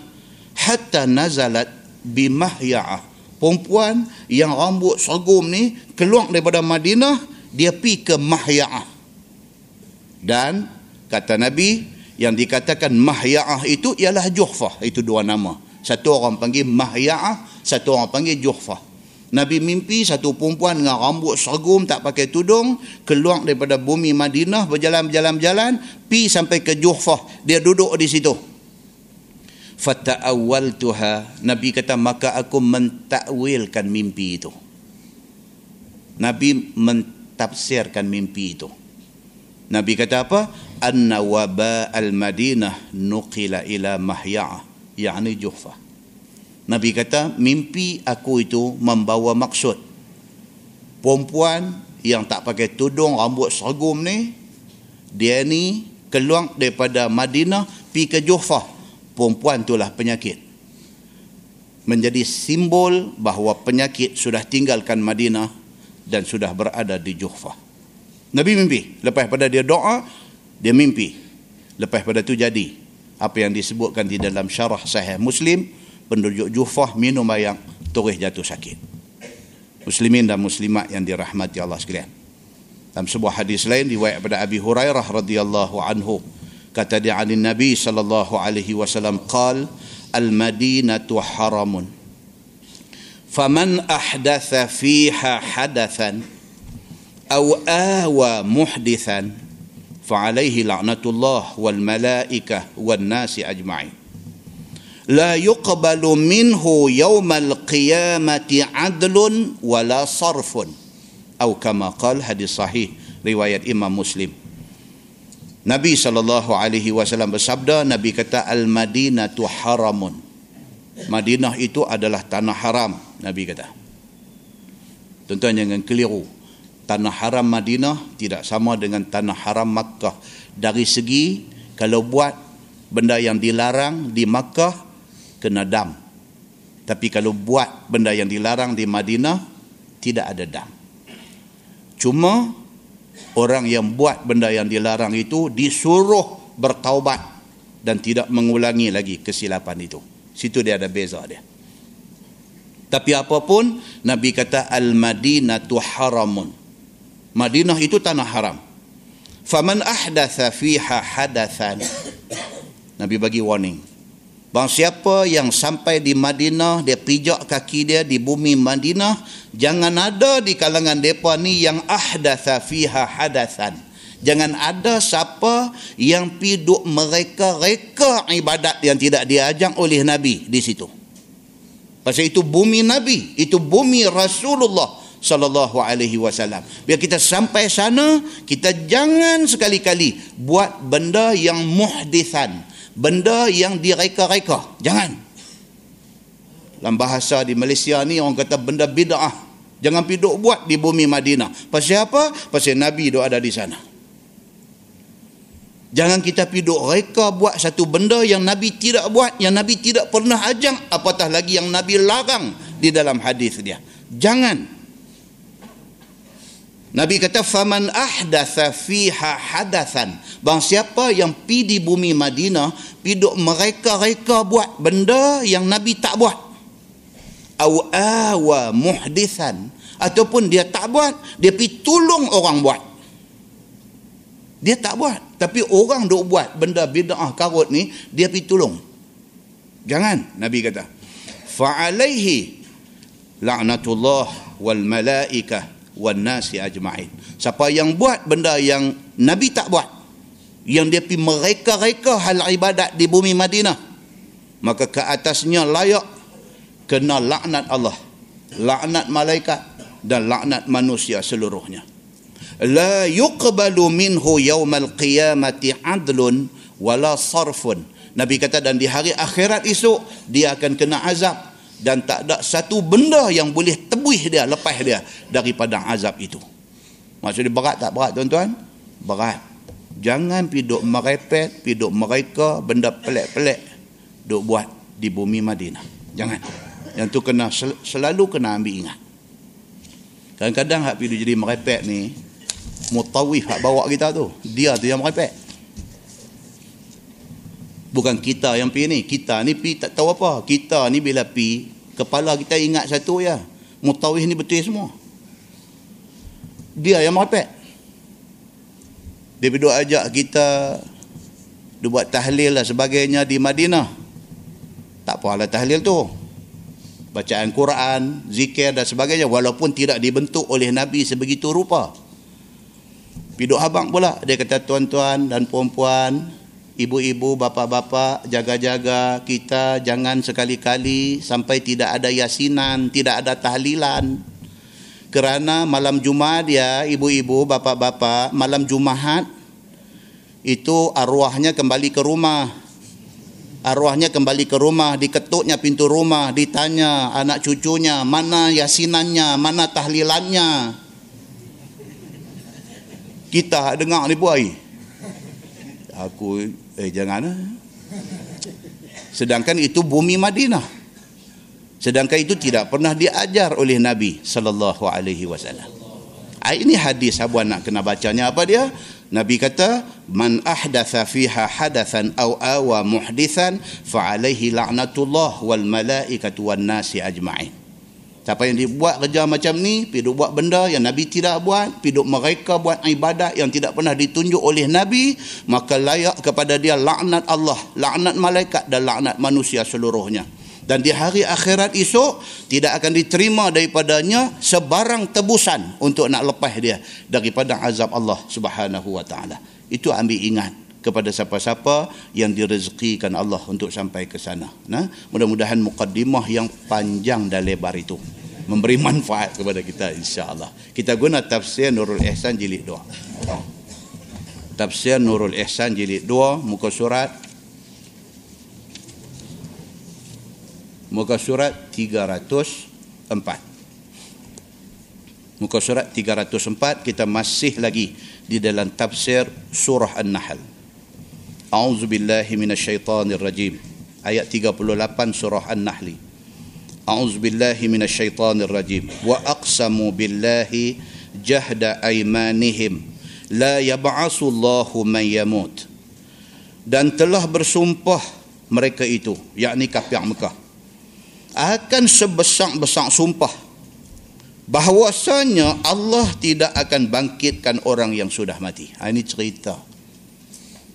hatta nazalat bimahya'ah. Perempuan yang rambut sorghum ni keluar daripada Madinah dia pi ke Mahya'ah dan kata Nabi yang dikatakan Mahya'ah itu ialah Juhfah. Itu dua nama. Satu orang panggil Mahya'ah satu orang panggil Juhfah. Nabi mimpi satu perempuan dengan rambut sergum tak pakai tudung keluar daripada bumi Madinah berjalan-jalan-jalan pi sampai ke Juhfah. Dia duduk di situ. Fata'awwal tuha Nabi kata maka aku mentakwilkan mimpi itu. Nabi mentafsirkan mimpi itu Nabi kata apa? Anna waba al-madinah nuqila ila mahya'ah yakni Juhfah. Nabi kata mimpi aku itu membawa maksud. Perempuan yang tak pakai tudung rambut sergum ni dia ni keluar daripada Madinah pi ke Juhfah. Perempuan itulah penyakit. Menjadi simbol bahawa penyakit sudah tinggalkan Madinah dan sudah berada di Juhfah Nabi mimpi lepas pada dia doa dia mimpi lepas pada tu jadi apa yang disebutkan di dalam syarah sahih Muslim penduduk Jufah minum air terus jatuh sakit. Muslimin dan muslimat yang dirahmati Allah sekalian. Dalam sebuah hadis lain riwayat daripada Abi Hurairah radhiyallahu anhu kata dia Ali Nabi sallallahu alaihi wasallam qal al-madinatu haramun faman ahdatha fiha hadathan muhdithan fa alaihi la'natullah wal malaikah wan nasi ajma'in la yuqbalu minhu yawmal qiyamati adlun wala sarfun atau kama qal hadis sahih riwayat Imam Muslim Nabi sallallahu alaihi wasallam bersabda Nabi kata al madinatu haramun Madinah itu adalah tanah haram Nabi kata. Tuan-tuan jangan keliru tanah haram Madinah tidak sama dengan tanah haram Makkah dari segi kalau buat benda yang dilarang di Makkah kena dam. Tapi kalau buat benda yang dilarang di Madinah, tidak ada dam. Cuma orang yang buat benda yang dilarang itu disuruh bertaubat dan tidak mengulangi lagi kesilapan itu. Situ dia ada beza dia. Tapi apapun, Nabi kata Al-Madinatu haramun. Madinah itu tanah haram. Faman ahdatha fiha hadathan. Nabi bagi warning. Bang siapa yang sampai di Madinah, dia pijak kaki dia di bumi Madinah, jangan ada di kalangan depa ni yang ahdatha fiha hadathan. Jangan ada siapa yang piduk mereka reka ibadat yang tidak diajak oleh Nabi di situ. Pasal itu bumi Nabi, itu bumi Rasulullah sallallahu alaihi wasallam. Biar kita sampai sana, kita jangan sekali-kali buat benda yang muhdithan, benda yang direka-reka. Jangan. Dalam bahasa di Malaysia ni orang kata benda bid'ah. Jangan piduk buat di bumi Madinah. Pasal apa? pasal Nabi duk ada di sana. Jangan kita piduk reka buat satu benda yang Nabi tidak buat yang Nabi tidak pernah ajang. Apatah lagi yang Nabi larang di dalam hadis dia. Jangan Nabi kata faman ahdatha fiha hadathan. Bang siapa yang pi di bumi Madinah, pi duk mereka-reka buat benda yang Nabi tak buat. Au awa muhdithan ataupun dia tak buat, dia pi tolong orang buat. Dia tak buat, tapi orang duk buat benda bid'ah karut ni, dia pi tolong. Jangan, Nabi kata. Fa alaihi la'natullah wal malaikah wan nasi ajma'in. Siapa yang buat benda yang Nabi tak buat, yang dia pi mereka-reka hal ibadat di bumi Madinah, maka ke atasnya layak kena laknat Allah, laknat malaikat dan laknat manusia seluruhnya. La yuqbalu minhu yawmal qiyamati adlun wala sarfun. Nabi kata dan di hari akhirat esok dia akan kena azab dan tak ada satu benda yang boleh tebus dia lepas dia daripada azab itu. Maksudnya berat tak berat tuan-tuan? Berat. Jangan piduk merepet piduk mereka benda pelik-pelik duk buat di bumi Madinah. Jangan. Yang tu kena selalu kena ambil ingat. Kadang-kadang hak piduk jadi merepet ni mutawif hak bawa kita tu. Dia tu yang merepet Bukan kita yang pi ni. Kita ni pi tak tahu apa. Kita ni bila pi, kepala kita ingat satu ya. Mutawih ni betul semua. Dia yang merepek. Dia berdua ajak kita dia buat tahlil lah sebagainya di Madinah. Tak apalah tahlil tu. Bacaan Quran, zikir dan sebagainya walaupun tidak dibentuk oleh Nabi sebegitu rupa. Piduk abang pula dia kata tuan-tuan dan puan-puan ibu-ibu, bapa-bapa, jaga-jaga kita jangan sekali-kali sampai tidak ada yasinan, tidak ada tahlilan. Kerana malam Jumaat ya, ibu-ibu, bapa-bapa, malam Jumaat itu arwahnya kembali ke rumah. Arwahnya kembali ke rumah, diketuknya pintu rumah, ditanya anak cucunya, mana yasinannya, mana tahlilannya. Kita dengar ni buai. Aku Eh jangan lah. Sedangkan itu bumi Madinah. Sedangkan itu tidak pernah diajar oleh Nabi sallallahu alaihi wasallam. Ah, ini hadis abuan nak kena bacanya apa dia? Nabi kata man ahdatha fiha hadathan aw awa muhdithan fa alaihi la'natullah wal malaikatu wan nasi ajma'in. Siapa yang dibuat kerja macam ni, pergi buat benda yang Nabi tidak buat, pergi mereka buat ibadat yang tidak pernah ditunjuk oleh Nabi, maka layak kepada dia laknat Allah, laknat malaikat dan laknat manusia seluruhnya. Dan di hari akhirat esok, tidak akan diterima daripadanya sebarang tebusan untuk nak lepas dia daripada azab Allah subhanahu wa ta'ala. Itu ambil ingat kepada siapa-siapa yang direzekikan Allah untuk sampai ke sana. Nah, mudah-mudahan mukaddimah yang panjang dan lebar itu memberi manfaat kepada kita insya-Allah. Kita guna tafsir Nurul Ihsan jilid 2. Tafsir Nurul Ihsan jilid 2 muka surat muka surat 304. Muka surat 304 kita masih lagi di dalam tafsir surah An-Nahl. A'udzu billahi minasyaitonir rajim. Ayat 38 surah An-Nahl. A'udzu billahi minasyaitonir rajim. Wa aqsamu billahi jahda aymanihim la yab'asu Allahu man yamut. Dan telah bersumpah mereka itu, yakni kafir Mekah. Akan sebesar-besar sumpah bahwasanya Allah tidak akan bangkitkan orang yang sudah mati. Ha, ini cerita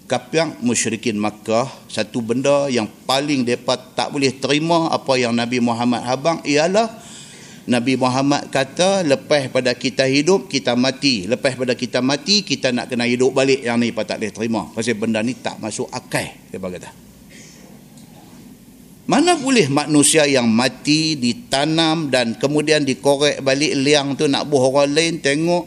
kapiang musyrikin Makkah satu benda yang paling mereka tak boleh terima apa yang Nabi Muhammad habang ialah Nabi Muhammad kata lepas pada kita hidup kita mati. Lepas pada kita mati kita nak kena hidup balik. Yang ni tak boleh terima. Pasal benda ni tak masuk akal dia kata. Mana boleh manusia yang mati ditanam dan kemudian dikorek balik liang tu nak buh orang lain tengok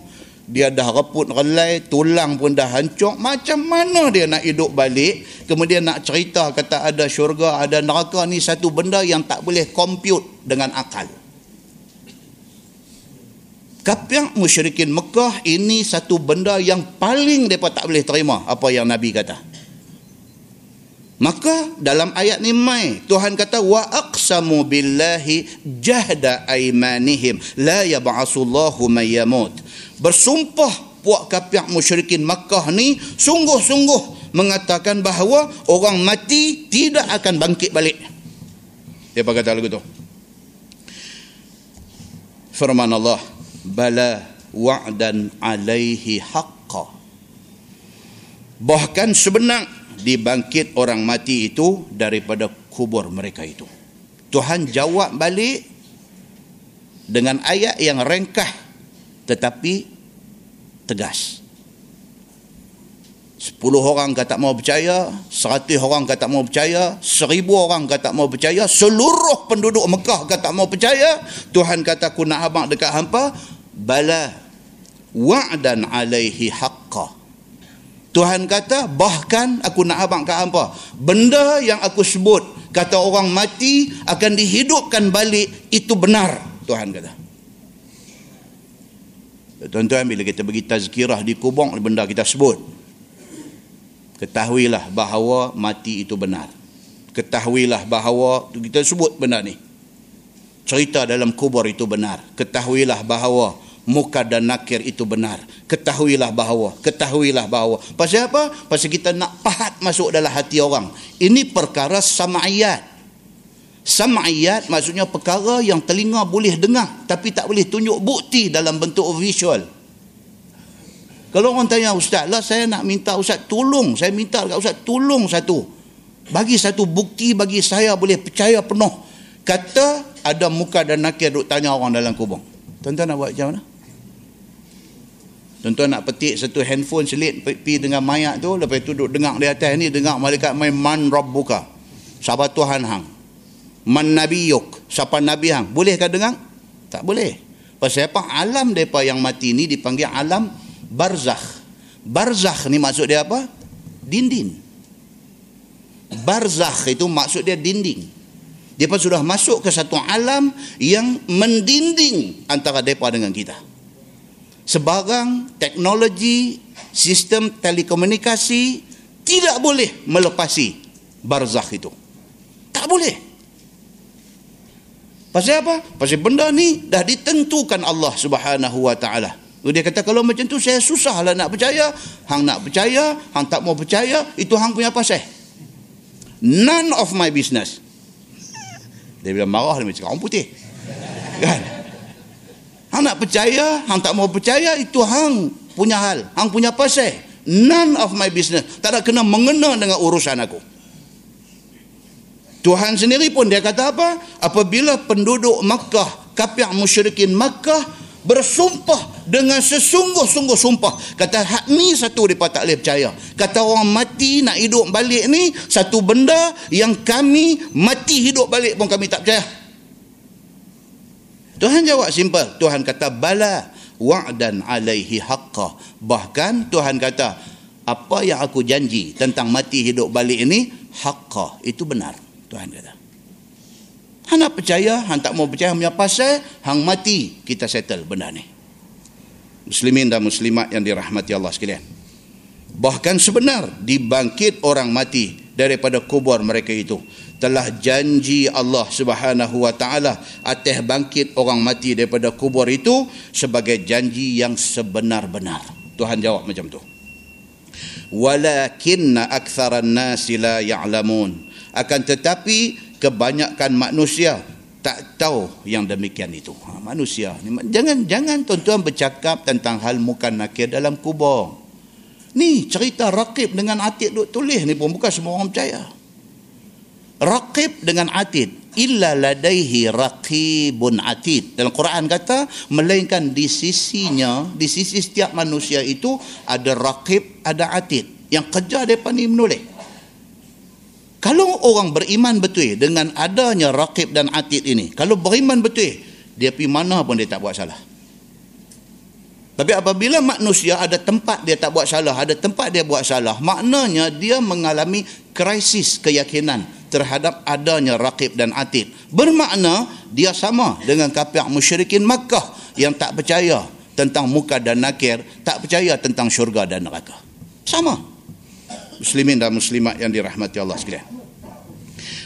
dia dah reput relai, tulang pun dah hancur, macam mana dia nak hidup balik, kemudian nak cerita kata ada syurga, ada neraka ni satu benda yang tak boleh compute dengan akal. Kapiak musyrikin Mekah ini satu benda yang paling mereka tak boleh terima apa yang Nabi kata. Maka dalam ayat ni mai Tuhan kata wa aqsamu billahi jahda aymanihim la yab'asullahu may yamut bersumpah puak kafir musyrikin Makkah ni sungguh-sungguh mengatakan bahawa orang mati tidak akan bangkit balik. Dia kata lagu tu. Firman Allah, bala wa'dan alaihi haqqa. Bahkan sebenar dibangkit orang mati itu daripada kubur mereka itu. Tuhan jawab balik dengan ayat yang rengkah tetapi tegas. Sepuluh orang kata mau percaya, seratus orang kata mau percaya, seribu orang kata mau percaya, seluruh penduduk Mekah kata mau percaya, Tuhan kata aku nak abang dekat hampa, bala wa'dan alaihi haqqa. Tuhan kata bahkan aku nak abang kat hampa, benda yang aku sebut kata orang mati akan dihidupkan balik itu benar, Tuhan kata. Tuan-tuan bila kita bagi tazkirah di kubur benda kita sebut. Ketahuilah bahawa mati itu benar. Ketahuilah bahawa kita sebut benda ni. Cerita dalam kubur itu benar. Ketahuilah bahawa muka dan nakir itu benar. Ketahuilah bahawa, ketahuilah bahawa. Pasal apa? Pasal kita nak pahat masuk dalam hati orang. Ini perkara sama'iyat. Sam'iyat maksudnya perkara yang telinga boleh dengar tapi tak boleh tunjuk bukti dalam bentuk visual. Kalau orang tanya ustaz lah saya nak minta ustaz tolong, saya minta dekat ustaz tolong satu. Bagi satu bukti bagi saya boleh percaya penuh. Kata ada muka dan nakir duk tanya orang dalam kubur. Tuan-tuan nak buat macam mana? Tuan-tuan nak petik satu handphone selit pergi dengan mayat tu lepas tu duduk dengar di atas ni dengar malaikat main man rabbuka. Sahabat Tuhan hang? Man nabiyuk siapa nabi hang? Bolehkah dengar? Tak boleh. Pasal apa? Alam depa yang mati ni dipanggil alam barzakh. Barzakh ni maksud dia apa? Dinding. Barzakh itu maksud dia dinding. Pun sudah masuk ke satu alam yang mendinding antara depa dengan kita sebarang teknologi sistem telekomunikasi tidak boleh melepasi barzakh itu tak boleh Pasal apa? Pasal benda ni dah ditentukan Allah Subhanahu Wa Taala. Dia kata kalau macam tu saya susahlah nak percaya. Hang nak percaya, hang tak mau percaya, itu hang punya pasal. None of my business. Dia bilang marah dia macam orang putih. Kan? Hang nak percaya, hang tak mau percaya, itu hang punya hal. Hang punya pasal. None of my business. Tak ada kena mengena dengan urusan aku. Tuhan sendiri pun dia kata apa? Apabila penduduk Makkah, kafir musyrikin Makkah bersumpah dengan sesungguh-sungguh sumpah. Kata hak ni satu mereka tak boleh percaya. Kata orang mati nak hidup balik ni satu benda yang kami mati hidup balik pun kami tak percaya. Tuhan jawab simple. Tuhan kata bala wa'dan alaihi haqqa. Bahkan Tuhan kata apa yang aku janji tentang mati hidup balik ini haqqa. Itu benar. Tuhan kata. Hang nak percaya, hang tak mau percaya punya pasal, hang mati, kita settle benda ni. Muslimin dan muslimat yang dirahmati Allah sekalian. Bahkan sebenar dibangkit orang mati daripada kubur mereka itu telah janji Allah Subhanahu wa taala atas bangkit orang mati daripada kubur itu sebagai janji yang sebenar-benar. Tuhan jawab macam tu. Walakinna aktsaran nasi la ya'lamun akan tetapi kebanyakan manusia tak tahu yang demikian itu ha, manusia jangan jangan tuan-tuan bercakap tentang hal muka nakir dalam kubur ni cerita rakib dengan atid duk tulis ni pun bukan semua orang percaya rakib dengan atid. Illa ladaihi raqibun atid. Dalam Quran kata melainkan di sisinya di sisi setiap manusia itu ada rakib ada atid. Yang kerja depa ni menulis. Kalau orang beriman betul dengan adanya rakib dan atid ini, kalau beriman betul, dia pergi mana pun dia tak buat salah. Tapi apabila manusia ada tempat dia tak buat salah, ada tempat dia buat salah, maknanya dia mengalami krisis keyakinan terhadap adanya raqib dan atid. Bermakna dia sama dengan kafir musyrikin Makkah yang tak percaya tentang muka dan nakir, tak percaya tentang syurga dan neraka. Sama. Muslimin dan muslimat yang dirahmati Allah sekalian.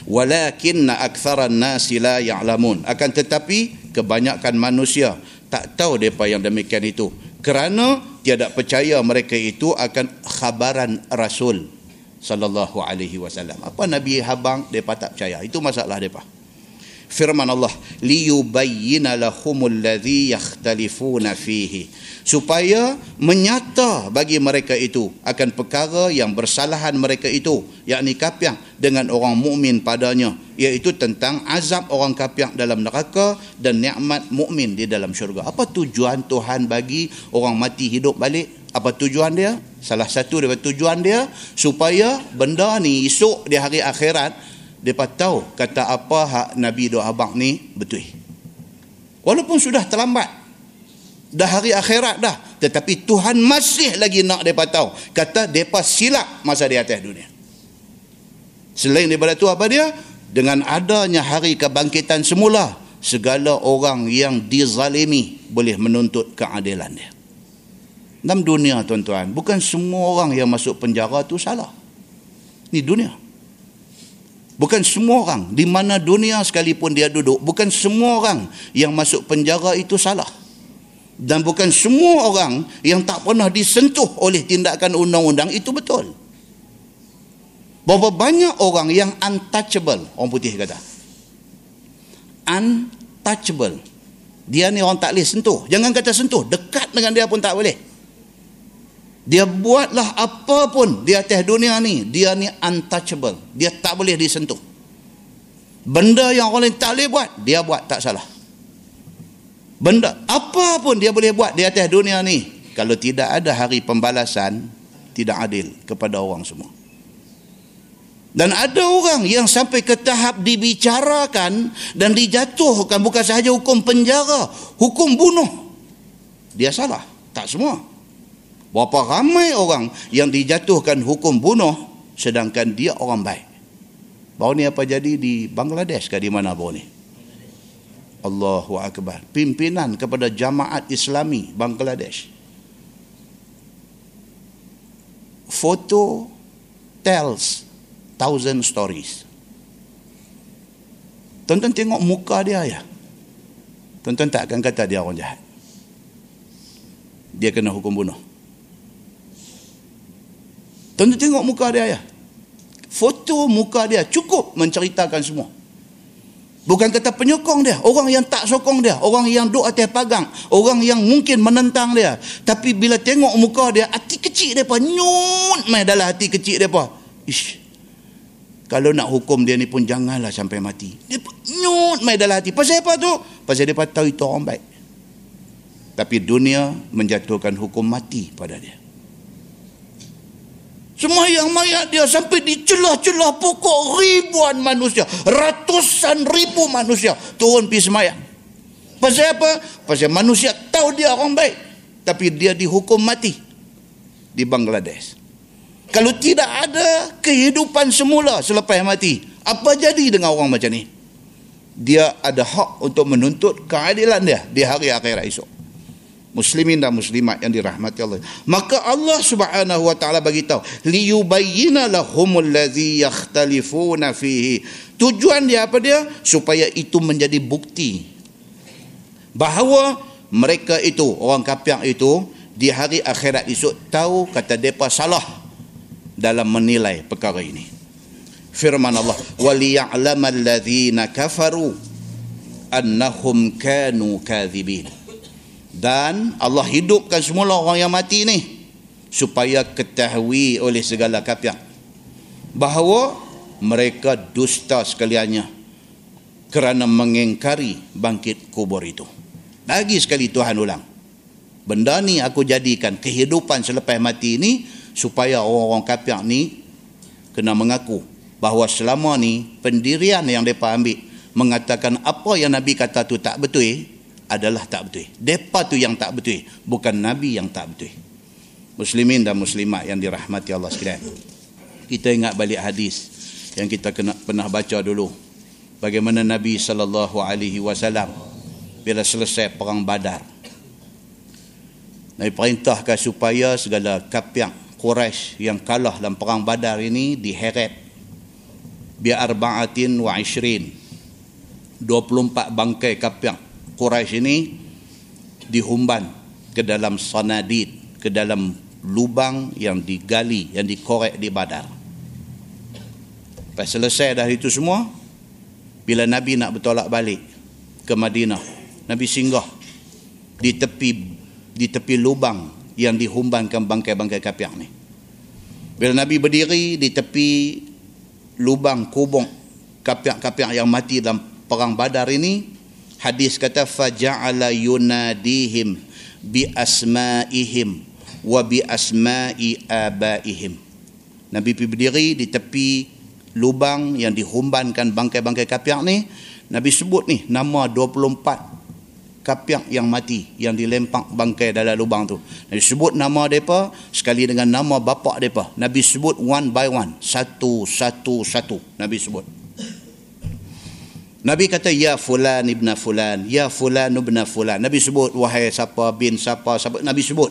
Walakinna aktsaran nasi la ya'lamun. Akan tetapi kebanyakan manusia tak tahu mereka yang demikian itu kerana tiada percaya mereka itu akan khabaran rasul sallallahu alaihi wasallam. Apa nabi habang? Depa tak percaya. Itu masalah depa firman Allah liyubayyana lahumul ladzi yakhtalifuna fihi. Supaya menyata bagi mereka itu akan perkara yang bersalahan mereka itu yakni kafir dengan orang mukmin padanya iaitu tentang azab orang kafir dalam neraka dan nikmat mukmin di dalam syurga. Apa tujuan Tuhan bagi orang mati hidup balik apa tujuan dia salah satu daripada tujuan dia supaya benda ni esok di hari akhirat mereka tahu kata apa hak Nabi doa abang ni betul. Walaupun sudah terlambat. Dah hari akhirat dah. Tetapi Tuhan masih lagi nak mereka tahu. Kata mereka silap masa di atas dunia. Selain daripada itu apa dia? Dengan adanya hari kebangkitan semula. Segala orang yang dizalimi boleh menuntut keadilan dia. Dalam dunia tuan-tuan. Bukan semua orang yang masuk penjara tu salah. Ini dunia. Bukan semua orang di mana dunia sekalipun dia duduk, bukan semua orang yang masuk penjara itu salah. Dan bukan semua orang yang tak pernah disentuh oleh tindakan undang-undang itu betul. Berapa banyak orang yang untouchable, orang putih kata. Untouchable. Dia ni orang tak boleh sentuh. Jangan kata sentuh, dekat dengan dia pun tak boleh. Dia buatlah apa pun di atas dunia ni. Dia ni untouchable. Dia tak boleh disentuh. Benda yang orang lain tak boleh buat, dia buat tak salah. Benda apa pun dia boleh buat di atas dunia ni. Kalau tidak ada hari pembalasan, tidak adil kepada orang semua. Dan ada orang yang sampai ke tahap dibicarakan dan dijatuhkan bukan sahaja hukum penjara, hukum bunuh. Dia salah. Tak semua. Berapa ramai orang yang dijatuhkan hukum bunuh sedangkan dia orang baik. Baru ni apa jadi di Bangladesh ke di mana baru ni? Allahu Akbar. Pimpinan kepada jamaat Islami Bangladesh. Foto tells thousand stories. Tonton tengok muka dia ya. Tonton tak akan kata dia orang jahat. Dia kena hukum bunuh. Tuan-tuan tengok muka dia ya. Foto muka dia cukup menceritakan semua. Bukan kata penyokong dia, orang yang tak sokong dia, orang yang duduk atas pagang, orang yang mungkin menentang dia. Tapi bila tengok muka dia, hati kecil dia apa? Nyut mai dalam hati kecil dia apa? Ish. Kalau nak hukum dia ni pun janganlah sampai mati. Dia nyut mai dalam hati. Pasal apa tu? Pasal dia tahu itu orang baik. Tapi dunia menjatuhkan hukum mati pada dia. Semayang mayat dia sampai di celah-celah pokok ribuan manusia. Ratusan ribu manusia turun pergi semayang. Pasal apa? Pasal manusia tahu dia orang baik. Tapi dia dihukum mati di Bangladesh. Kalau tidak ada kehidupan semula selepas mati, apa jadi dengan orang macam ni? Dia ada hak untuk menuntut keadilan dia di hari akhirat esok muslimin dan muslimat yang dirahmati Allah. Maka Allah Subhanahu wa taala bagi tahu, liyubayyana lahumul ladzi yakhtalifuna fihi. Tujuan dia apa dia? Supaya itu menjadi bukti bahawa mereka itu orang kafir itu di hari akhirat esok tahu kata depa salah dalam menilai perkara ini. Firman Allah, "Waliya'lamal ladzina kafaru annahum kanu kadzibin." Dan Allah hidupkan semula orang yang mati ni supaya ketahui oleh segala kafir bahawa mereka dusta sekaliannya kerana mengingkari bangkit kubur itu. Lagi sekali Tuhan ulang benda ni aku jadikan kehidupan selepas mati ini supaya orang-orang kafir ni kena mengaku bahawa selama ni pendirian yang mereka ambil mengatakan apa yang Nabi kata tu tak betul adalah tak betul. Depa tu yang tak betul, bukan Nabi yang tak betul. Muslimin dan muslimat yang dirahmati Allah sekalian. Kita ingat balik hadis yang kita kena, pernah baca dulu. Bagaimana Nabi sallallahu alaihi wasallam bila selesai perang Badar. Nabi perintahkan supaya segala kapiak Quraisy yang kalah dalam perang Badar ini diheret bi arba'atin wa 20 24 bangkai kapiak Quraisy ini dihumban ke dalam sanadid ke dalam lubang yang digali yang dikorek di Badar. Lepas selesai dah itu semua bila Nabi nak bertolak balik ke Madinah Nabi singgah di tepi di tepi lubang yang dihumbankan bangkai-bangkai kapiak ni. Bila Nabi berdiri di tepi lubang kubung kapiak-kapiak yang mati dalam perang Badar ini, hadis kata faja'ala yunadihim bi asma'ihim wa bi asma'i abaihim. Nabi pergi berdiri di tepi lubang yang dihumbankan bangkai-bangkai kapiak ni, Nabi sebut ni nama 24 kapiak yang mati yang dilempak bangkai dalam lubang tu. Nabi sebut nama mereka sekali dengan nama bapa mereka. Nabi sebut one by one. Satu, satu, satu. Nabi sebut. Nabi kata, Ya fulan ibn fulan. Ya fulan ibn fulan. Nabi sebut, wahai siapa bin siapa. siapa. Nabi sebut.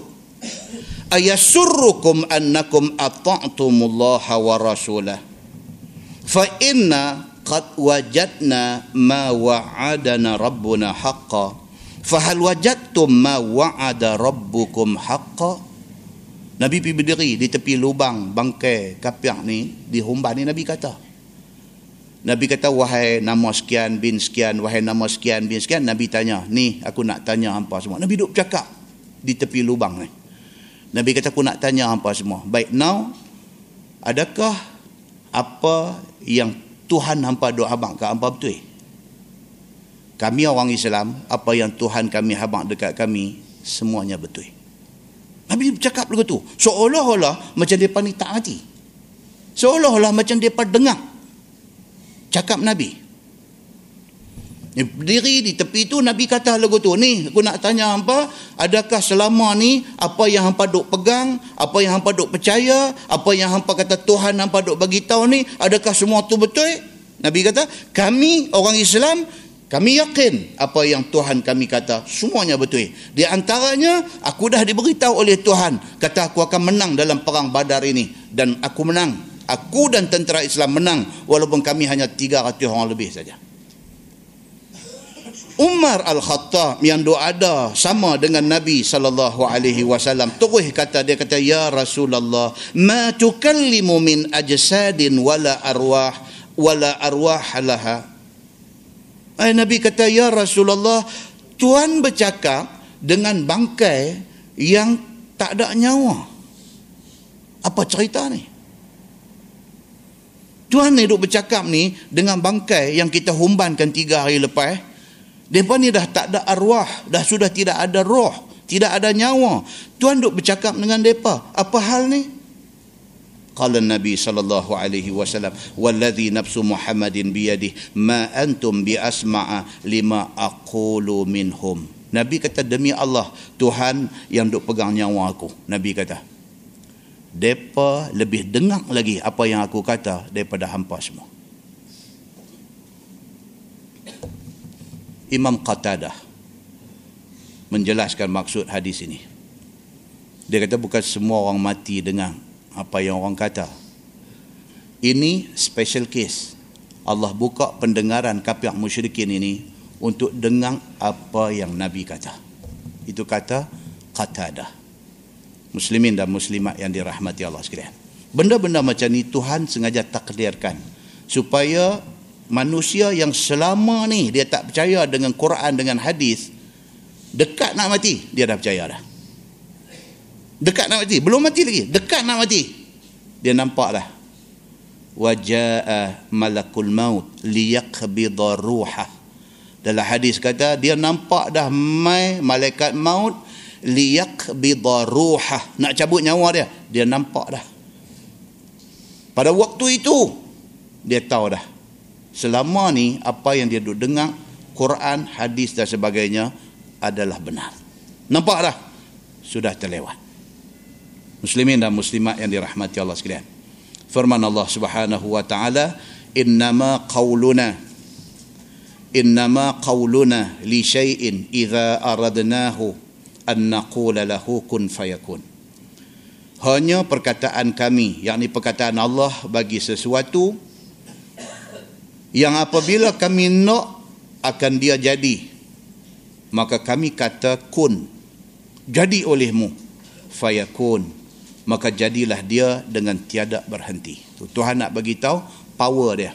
Ayasurrukum annakum ata'tumullaha wa rasulah. Fa inna qad wajadna ma wa'adana rabbuna haqqa Fahal wajadtum ma wa'ada rabbukum haqqa? Nabi pergi berdiri di tepi lubang bangkai kapiak ni, di humban ni Nabi kata. Nabi kata, wahai nama sekian bin sekian, wahai nama sekian bin sekian. Nabi tanya, ni aku nak tanya hampa semua. Nabi duduk bercakap di tepi lubang ni. Nabi kata, aku nak tanya hampa semua. Baik, now, adakah apa yang Tuhan hampa doa abang ke hampa betul? kami orang Islam, apa yang Tuhan kami habang dekat kami, semuanya betul. Nabi bercakap begitu. Seolah-olah macam mereka ni tak hati. Seolah-olah macam mereka dengar. Cakap Nabi. Berdiri di tepi itu Nabi kata lagu tu ni aku nak tanya apa adakah selama ni apa yang hampa duk pegang apa yang hampa duk percaya apa yang hampa kata Tuhan hampa duk bagi tahu ni adakah semua tu betul Nabi kata kami orang Islam kami yakin apa yang Tuhan kami kata semuanya betul. Di antaranya aku dah diberitahu oleh Tuhan kata aku akan menang dalam perang Badar ini dan aku menang. Aku dan tentera Islam menang walaupun kami hanya 300 orang lebih saja. Umar Al-Khattab yang doa ada sama dengan Nabi sallallahu alaihi wasallam terus kata dia kata ya Rasulullah ma tukallimu min ajsadin wala arwah wala arwah laha Ay, Nabi kata, Ya Rasulullah, Tuhan bercakap dengan bangkai yang tak ada nyawa. Apa cerita ni? Tuhan ni duk bercakap ni dengan bangkai yang kita humbankan tiga hari lepas. Eh, mereka ni dah tak ada arwah. Dah sudah tidak ada roh. Tidak ada nyawa. Tuhan duk bercakap dengan mereka. Apa hal ni? Qala Nabi sallallahu alaihi wasallam wallazi nafsu Muhammadin biyadih ma antum bi asma'a lima aqulu minhum. Nabi kata demi Allah Tuhan yang duk pegang nyawa aku. Nabi kata Depa lebih dengar lagi apa yang aku kata daripada hampa semua Imam Qatadah menjelaskan maksud hadis ini dia kata bukan semua orang mati dengar apa yang orang kata. Ini special case. Allah buka pendengaran kapiak musyrikin ini untuk dengar apa yang Nabi kata. Itu kata qatadah. Muslimin dan muslimat yang dirahmati Allah sekalian. Benda-benda macam ni Tuhan sengaja takdirkan supaya manusia yang selama ni dia tak percaya dengan Quran dengan hadis dekat nak mati dia dah percaya dah. Dekat nak mati. Belum mati lagi. Dekat nak mati. Dia nampak dah. Waja'a malakul maut liyaqbidha ruha. Dalam hadis kata dia nampak dah mai malaikat maut liyaqbidha ruha. Nak cabut nyawa dia. Dia nampak dah. Pada waktu itu dia tahu dah. Selama ni apa yang dia duduk dengar Quran, hadis dan sebagainya adalah benar. Nampak dah? Sudah terlewat. Muslimin dan muslimat yang dirahmati Allah sekalian. Firman Allah Subhanahu wa taala, "Innama qauluna innama qauluna li syai'in idza aradnahu an naqula lahu kun fayakun." Hanya perkataan kami, yakni perkataan Allah bagi sesuatu yang apabila kami nak akan dia jadi maka kami kata kun jadi olehmu fayakun. Maka jadilah dia dengan tiada berhenti. Tuhan nak bagi tahu power dia.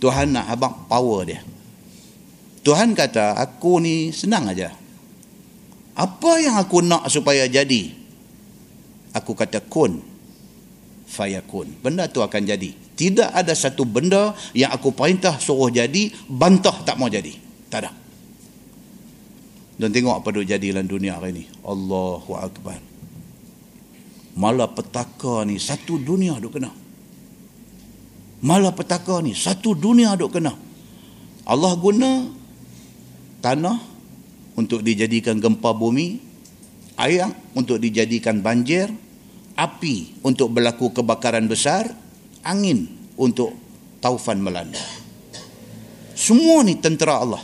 Tuhan nak abang power dia. Tuhan kata aku ni senang aja apa yang aku nak supaya jadi aku kata kun fayakun benda tu akan jadi tidak ada satu benda yang aku perintah suruh jadi, bantah tak mau jadi. Tak ada. Dan tengok apa yang jadi dalam dunia hari ini. Allahu Akbar. Malah petaka ni satu dunia duk kena. Malah petaka ni satu dunia duk kena. Allah guna tanah untuk dijadikan gempa bumi, air untuk dijadikan banjir, api untuk berlaku kebakaran besar, angin untuk taufan melanda. Semua ni tentera Allah.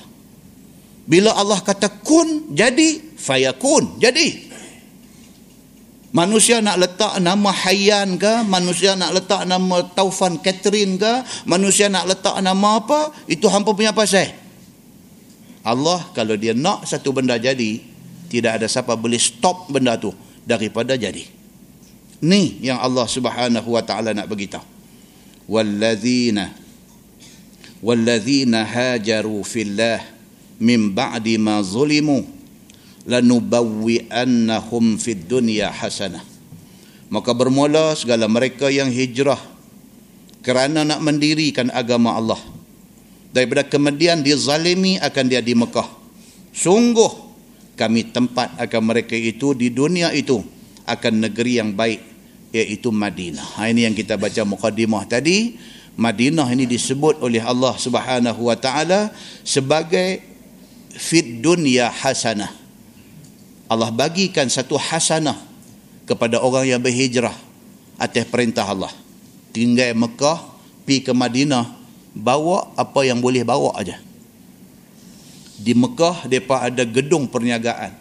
Bila Allah kata kun, jadi fayakun, jadi. Manusia nak letak nama Hayyan ke, manusia nak letak nama Taufan Catherine ke, manusia nak letak nama apa, itu hampa punya pasal. Allah kalau dia nak satu benda jadi, tidak ada siapa boleh stop benda tu daripada jadi. Ni yang Allah Subhanahu wa taala nak beritahu. Wallazina wallazina hajaru fillah min ba'di ma zulimu lanubawwi annahum fid dunya hasanah. Maka bermula segala mereka yang hijrah kerana nak mendirikan agama Allah daripada kemudian dizalimi akan dia di Mekah sungguh kami tempat akan mereka itu di dunia itu akan negeri yang baik iaitu Madinah. Ha, ini yang kita baca mukadimah tadi. Madinah ini disebut oleh Allah Subhanahu Wa Taala sebagai fit dunya hasanah. Allah bagikan satu hasanah kepada orang yang berhijrah atas perintah Allah. Tinggal Mekah, pi ke Madinah, bawa apa yang boleh bawa aja. Di Mekah depa ada gedung perniagaan.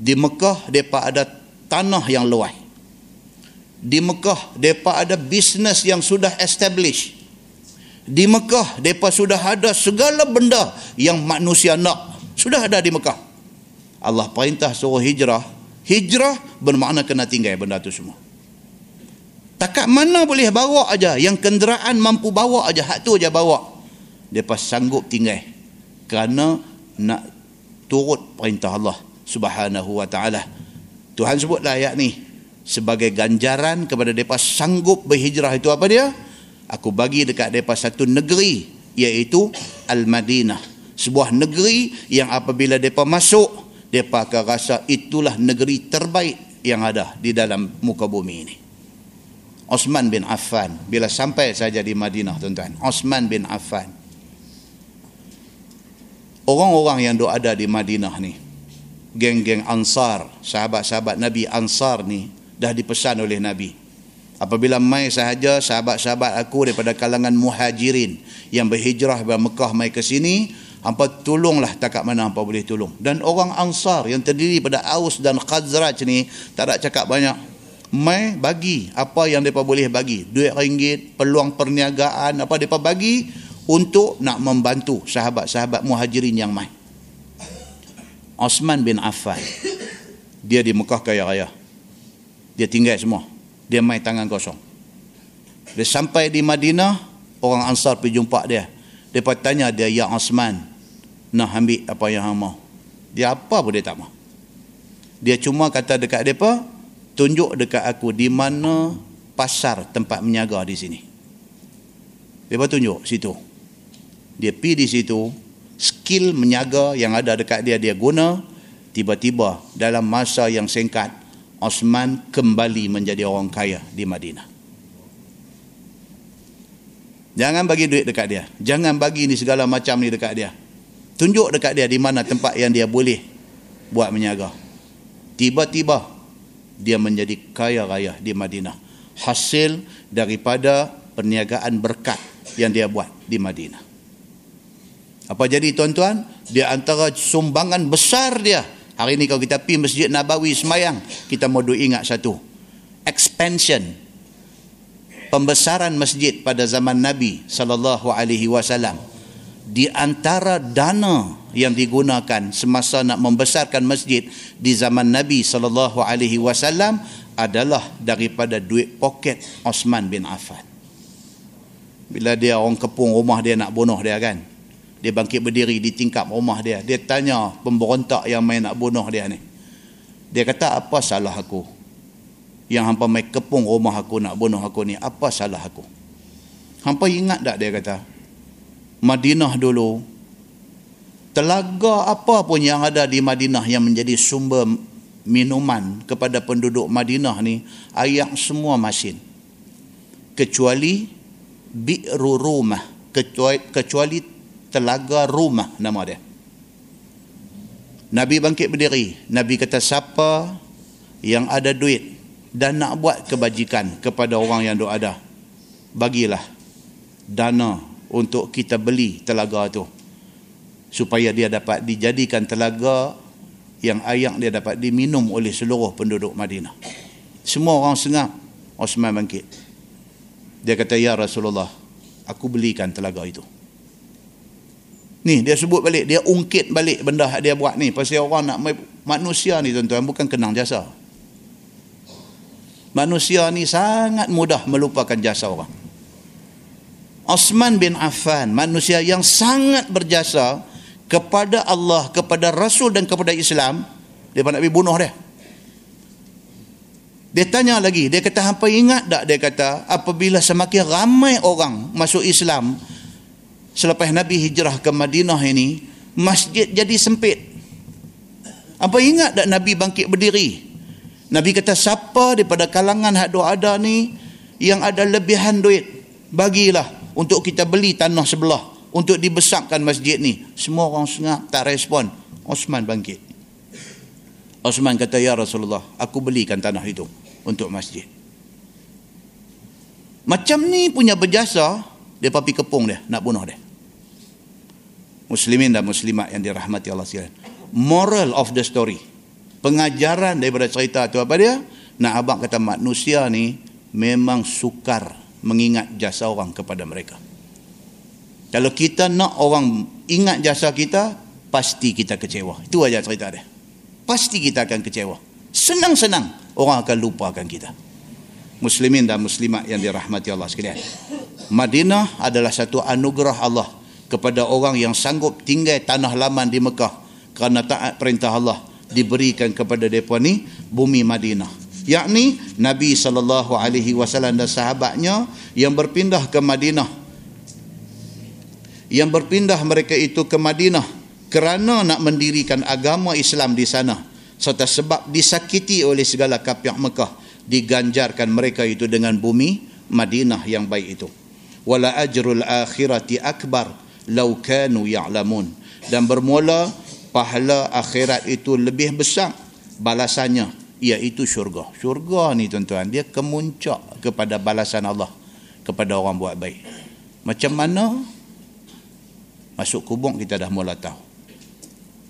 Di Mekah depa ada tanah yang luas. Di Mekah depa ada bisnes yang sudah establish. Di Mekah depa sudah ada segala benda yang manusia nak. Sudah ada di Mekah. Allah perintah suruh hijrah. Hijrah bermakna kena tinggal benda tu semua takat mana boleh bawa aja yang kenderaan mampu bawa aja hak tu aja bawa depa sanggup tinggal kerana nak turut perintah Allah Subhanahu wa taala Tuhan sebutlah ayat ni sebagai ganjaran kepada mereka sanggup berhijrah itu apa dia? Aku bagi dekat mereka satu negeri iaitu Al-Madinah. Sebuah negeri yang apabila mereka masuk, mereka akan rasa itulah negeri terbaik yang ada di dalam muka bumi ini. Osman bin Affan, bila sampai saja di Madinah tuan-tuan. Osman bin Affan. Orang-orang yang ada di Madinah ni, geng-geng Ansar, sahabat-sahabat Nabi Ansar ni, dah dipesan oleh Nabi. Apabila mai sahaja sahabat-sahabat aku daripada kalangan muhajirin yang berhijrah dari Mekah mai ke sini, hampa tolonglah takat mana hampa boleh tolong. Dan orang Ansar yang terdiri pada Aus dan Khazraj ni tak ada cakap banyak. Mai bagi apa yang mereka boleh bagi. Duit ringgit, peluang perniagaan, apa mereka bagi untuk nak membantu sahabat-sahabat muhajirin yang mai. Osman bin Affan. Dia di Mekah kaya raya dia tinggal semua dia main tangan kosong dia sampai di Madinah orang Ansar pergi jumpa dia dia tanya dia ya Osman nak ambil apa yang hang mau dia apa pun dia tak mau dia cuma kata dekat depa tunjuk dekat aku di mana pasar tempat menyaga di sini dia tunjuk situ dia pergi di situ skill menyaga yang ada dekat dia dia guna tiba-tiba dalam masa yang singkat Osman kembali menjadi orang kaya di Madinah. Jangan bagi duit dekat dia. Jangan bagi ni segala macam ni dekat dia. Tunjuk dekat dia di mana tempat yang dia boleh buat menyaga. Tiba-tiba dia menjadi kaya raya di Madinah. Hasil daripada perniagaan berkat yang dia buat di Madinah. Apa jadi tuan-tuan? Dia antara sumbangan besar dia. Hari ini kalau kita pergi Masjid Nabawi semayang, kita mau ingat satu. Expansion. Pembesaran masjid pada zaman Nabi sallallahu alaihi wasallam di antara dana yang digunakan semasa nak membesarkan masjid di zaman Nabi sallallahu alaihi wasallam adalah daripada duit poket Osman bin Affan. Bila dia orang kepung rumah dia nak bunuh dia kan. Dia bangkit berdiri di tingkap rumah dia. Dia tanya pemberontak yang main nak bunuh dia ni. Dia kata apa salah aku? Yang hampa main kepung rumah aku nak bunuh aku ni. Apa salah aku? Hampa ingat tak dia kata? Madinah dulu. Telaga apa pun yang ada di Madinah yang menjadi sumber minuman kepada penduduk Madinah ni air semua masin. Kecuali bi'ru rumah. Kecuali, kecuali telaga rumah nama dia. Nabi bangkit berdiri. Nabi kata siapa yang ada duit dan nak buat kebajikan kepada orang yang ada bagilah dana untuk kita beli telaga tu. Supaya dia dapat dijadikan telaga yang air dia dapat diminum oleh seluruh penduduk Madinah. Semua orang sengap Osman bangkit. Dia kata ya Rasulullah aku belikan telaga itu. Ni dia sebut balik dia ungkit balik benda dia buat ni. Pasal orang nak manusia ni tuan-tuan bukan kenang jasa. Manusia ni sangat mudah melupakan jasa orang Osman bin Affan manusia yang sangat berjasa kepada Allah, kepada Rasul dan kepada Islam dia nak pergi bunuh dia. Dia tanya lagi dia kata apa ingat tak dia kata apabila semakin ramai orang masuk Islam selepas Nabi hijrah ke Madinah ini masjid jadi sempit. Apa ingat tak Nabi bangkit berdiri? Nabi kata siapa daripada kalangan hak ada ni yang ada lebihan duit bagilah untuk kita beli tanah sebelah untuk dibesarkan masjid ni semua orang sengap tak respon. Osman bangkit. Osman kata ya Rasulullah aku belikan tanah itu untuk masjid. Macam ni punya berjasa dia papi kepung dia nak bunuh dia. Muslimin dan muslimat yang dirahmati Allah sekalian. Moral of the story. Pengajaran daripada cerita tu apa dia? Nak abang kata manusia ni memang sukar mengingat jasa orang kepada mereka. Kalau kita nak orang ingat jasa kita, pasti kita kecewa. Itu aja cerita dia. Pasti kita akan kecewa. Senang-senang orang akan lupakan kita. Muslimin dan muslimat yang dirahmati Allah sekalian. Madinah adalah satu anugerah Allah kepada orang yang sanggup tinggal tanah laman di Mekah kerana taat perintah Allah diberikan kepada mereka ni bumi Madinah yakni Nabi sallallahu alaihi wasallam dan sahabatnya yang berpindah ke Madinah. Yang berpindah mereka itu ke Madinah kerana nak mendirikan agama Islam di sana. Serta sebab disakiti oleh segala kafir Mekah diganjarkan mereka itu dengan bumi Madinah yang baik itu. Wala ajrul akhirati akbar law kanu ya'lamun. Dan bermula pahala akhirat itu lebih besar balasannya iaitu syurga. Syurga ni tuan-tuan, dia kemuncak kepada balasan Allah kepada orang buat baik. Macam mana masuk kubur kita dah mula tahu.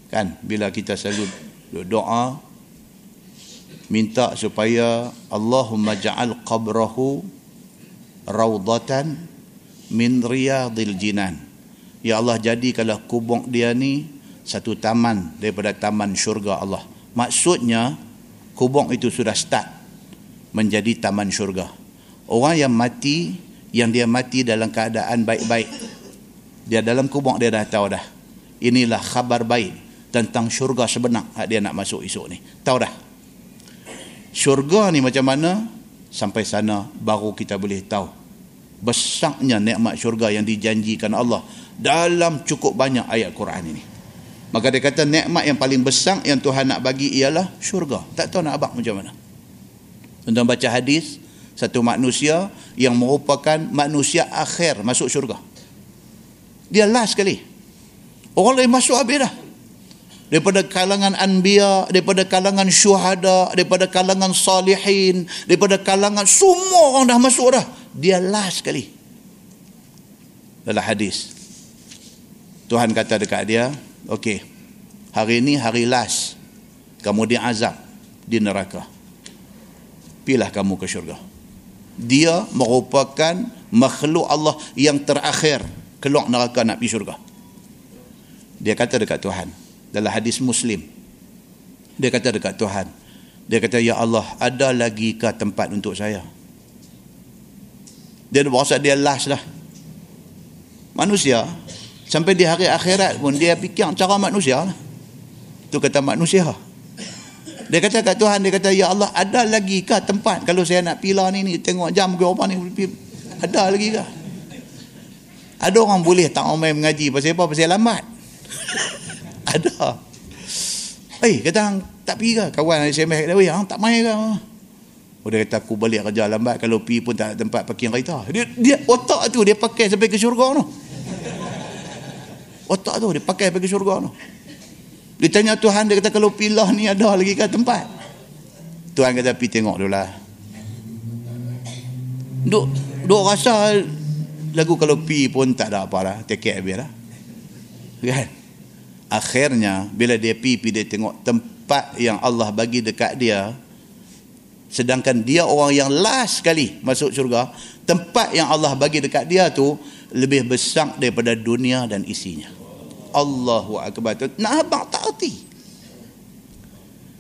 Kan bila kita selalu doa minta supaya Allahumma ja'al qabrahu raudatan min riyadil jinan. Ya Allah jadikanlah kubur dia ni satu taman daripada taman syurga Allah. Maksudnya kubur itu sudah start menjadi taman syurga. Orang yang mati, yang dia mati dalam keadaan baik-baik. Dia dalam kubur dia dah tahu dah. Inilah khabar baik tentang syurga sebenar dia nak masuk esok ni. Tahu dah. Syurga ni macam mana? Sampai sana baru kita boleh tahu. Besarnya nikmat syurga yang dijanjikan Allah dalam cukup banyak ayat Quran ini. Maka dia kata nikmat yang paling besar yang Tuhan nak bagi ialah syurga. Tak tahu nak abang macam mana. Tuan baca hadis, satu manusia yang merupakan manusia akhir masuk syurga. Dia last sekali. Orang lain masuk habis dah. Daripada kalangan anbiya, daripada kalangan syuhada, daripada kalangan salihin, daripada kalangan semua orang dah masuk dah. Dia last sekali. Dalam hadis. Tuhan kata dekat dia, okey. Hari ini hari last. Kamu diazab di neraka. Pilah kamu ke syurga. Dia merupakan makhluk Allah yang terakhir keluar neraka nak pergi syurga. Dia kata dekat Tuhan dalam hadis Muslim. Dia kata dekat Tuhan. Dia kata ya Allah, ada lagi ke tempat untuk saya? Dia berasa dia last dah. Manusia sampai di hari akhirat pun dia fikir cara manusia lah. Itu kata manusia. Dia kata kat Tuhan, dia kata, Ya Allah, ada lagi ke tempat kalau saya nak pilah ni, ni tengok jam ke apa ni, ada lagi ke? Ada orang boleh tak main mengaji pasal apa? Pasal lambat. ada. Eh, kata tak pergi ke? Kawan SMS kata, "Weh, hang tak main ke?" Oh, dia kata aku balik kerja lambat kalau pergi pun tak ada tempat parking kereta. Dia dia otak tu dia pakai sampai ke syurga tu. Otak tu dia pakai ke syurga tu. Dia tanya Tuhan, dia kata kalau pilah ni ada lagi ke tempat? Tuhan kata pergi tengok dulu lah. Duk, duk rasa lagu kalau pi pun tak ada apa lah. Take habis lah. Kan? Akhirnya bila dia pi, pi dia tengok tempat yang Allah bagi dekat dia. Sedangkan dia orang yang last sekali masuk syurga. Tempat yang Allah bagi dekat dia tu lebih besar daripada dunia dan isinya. Allahu Akbar. Nak abang tak erti.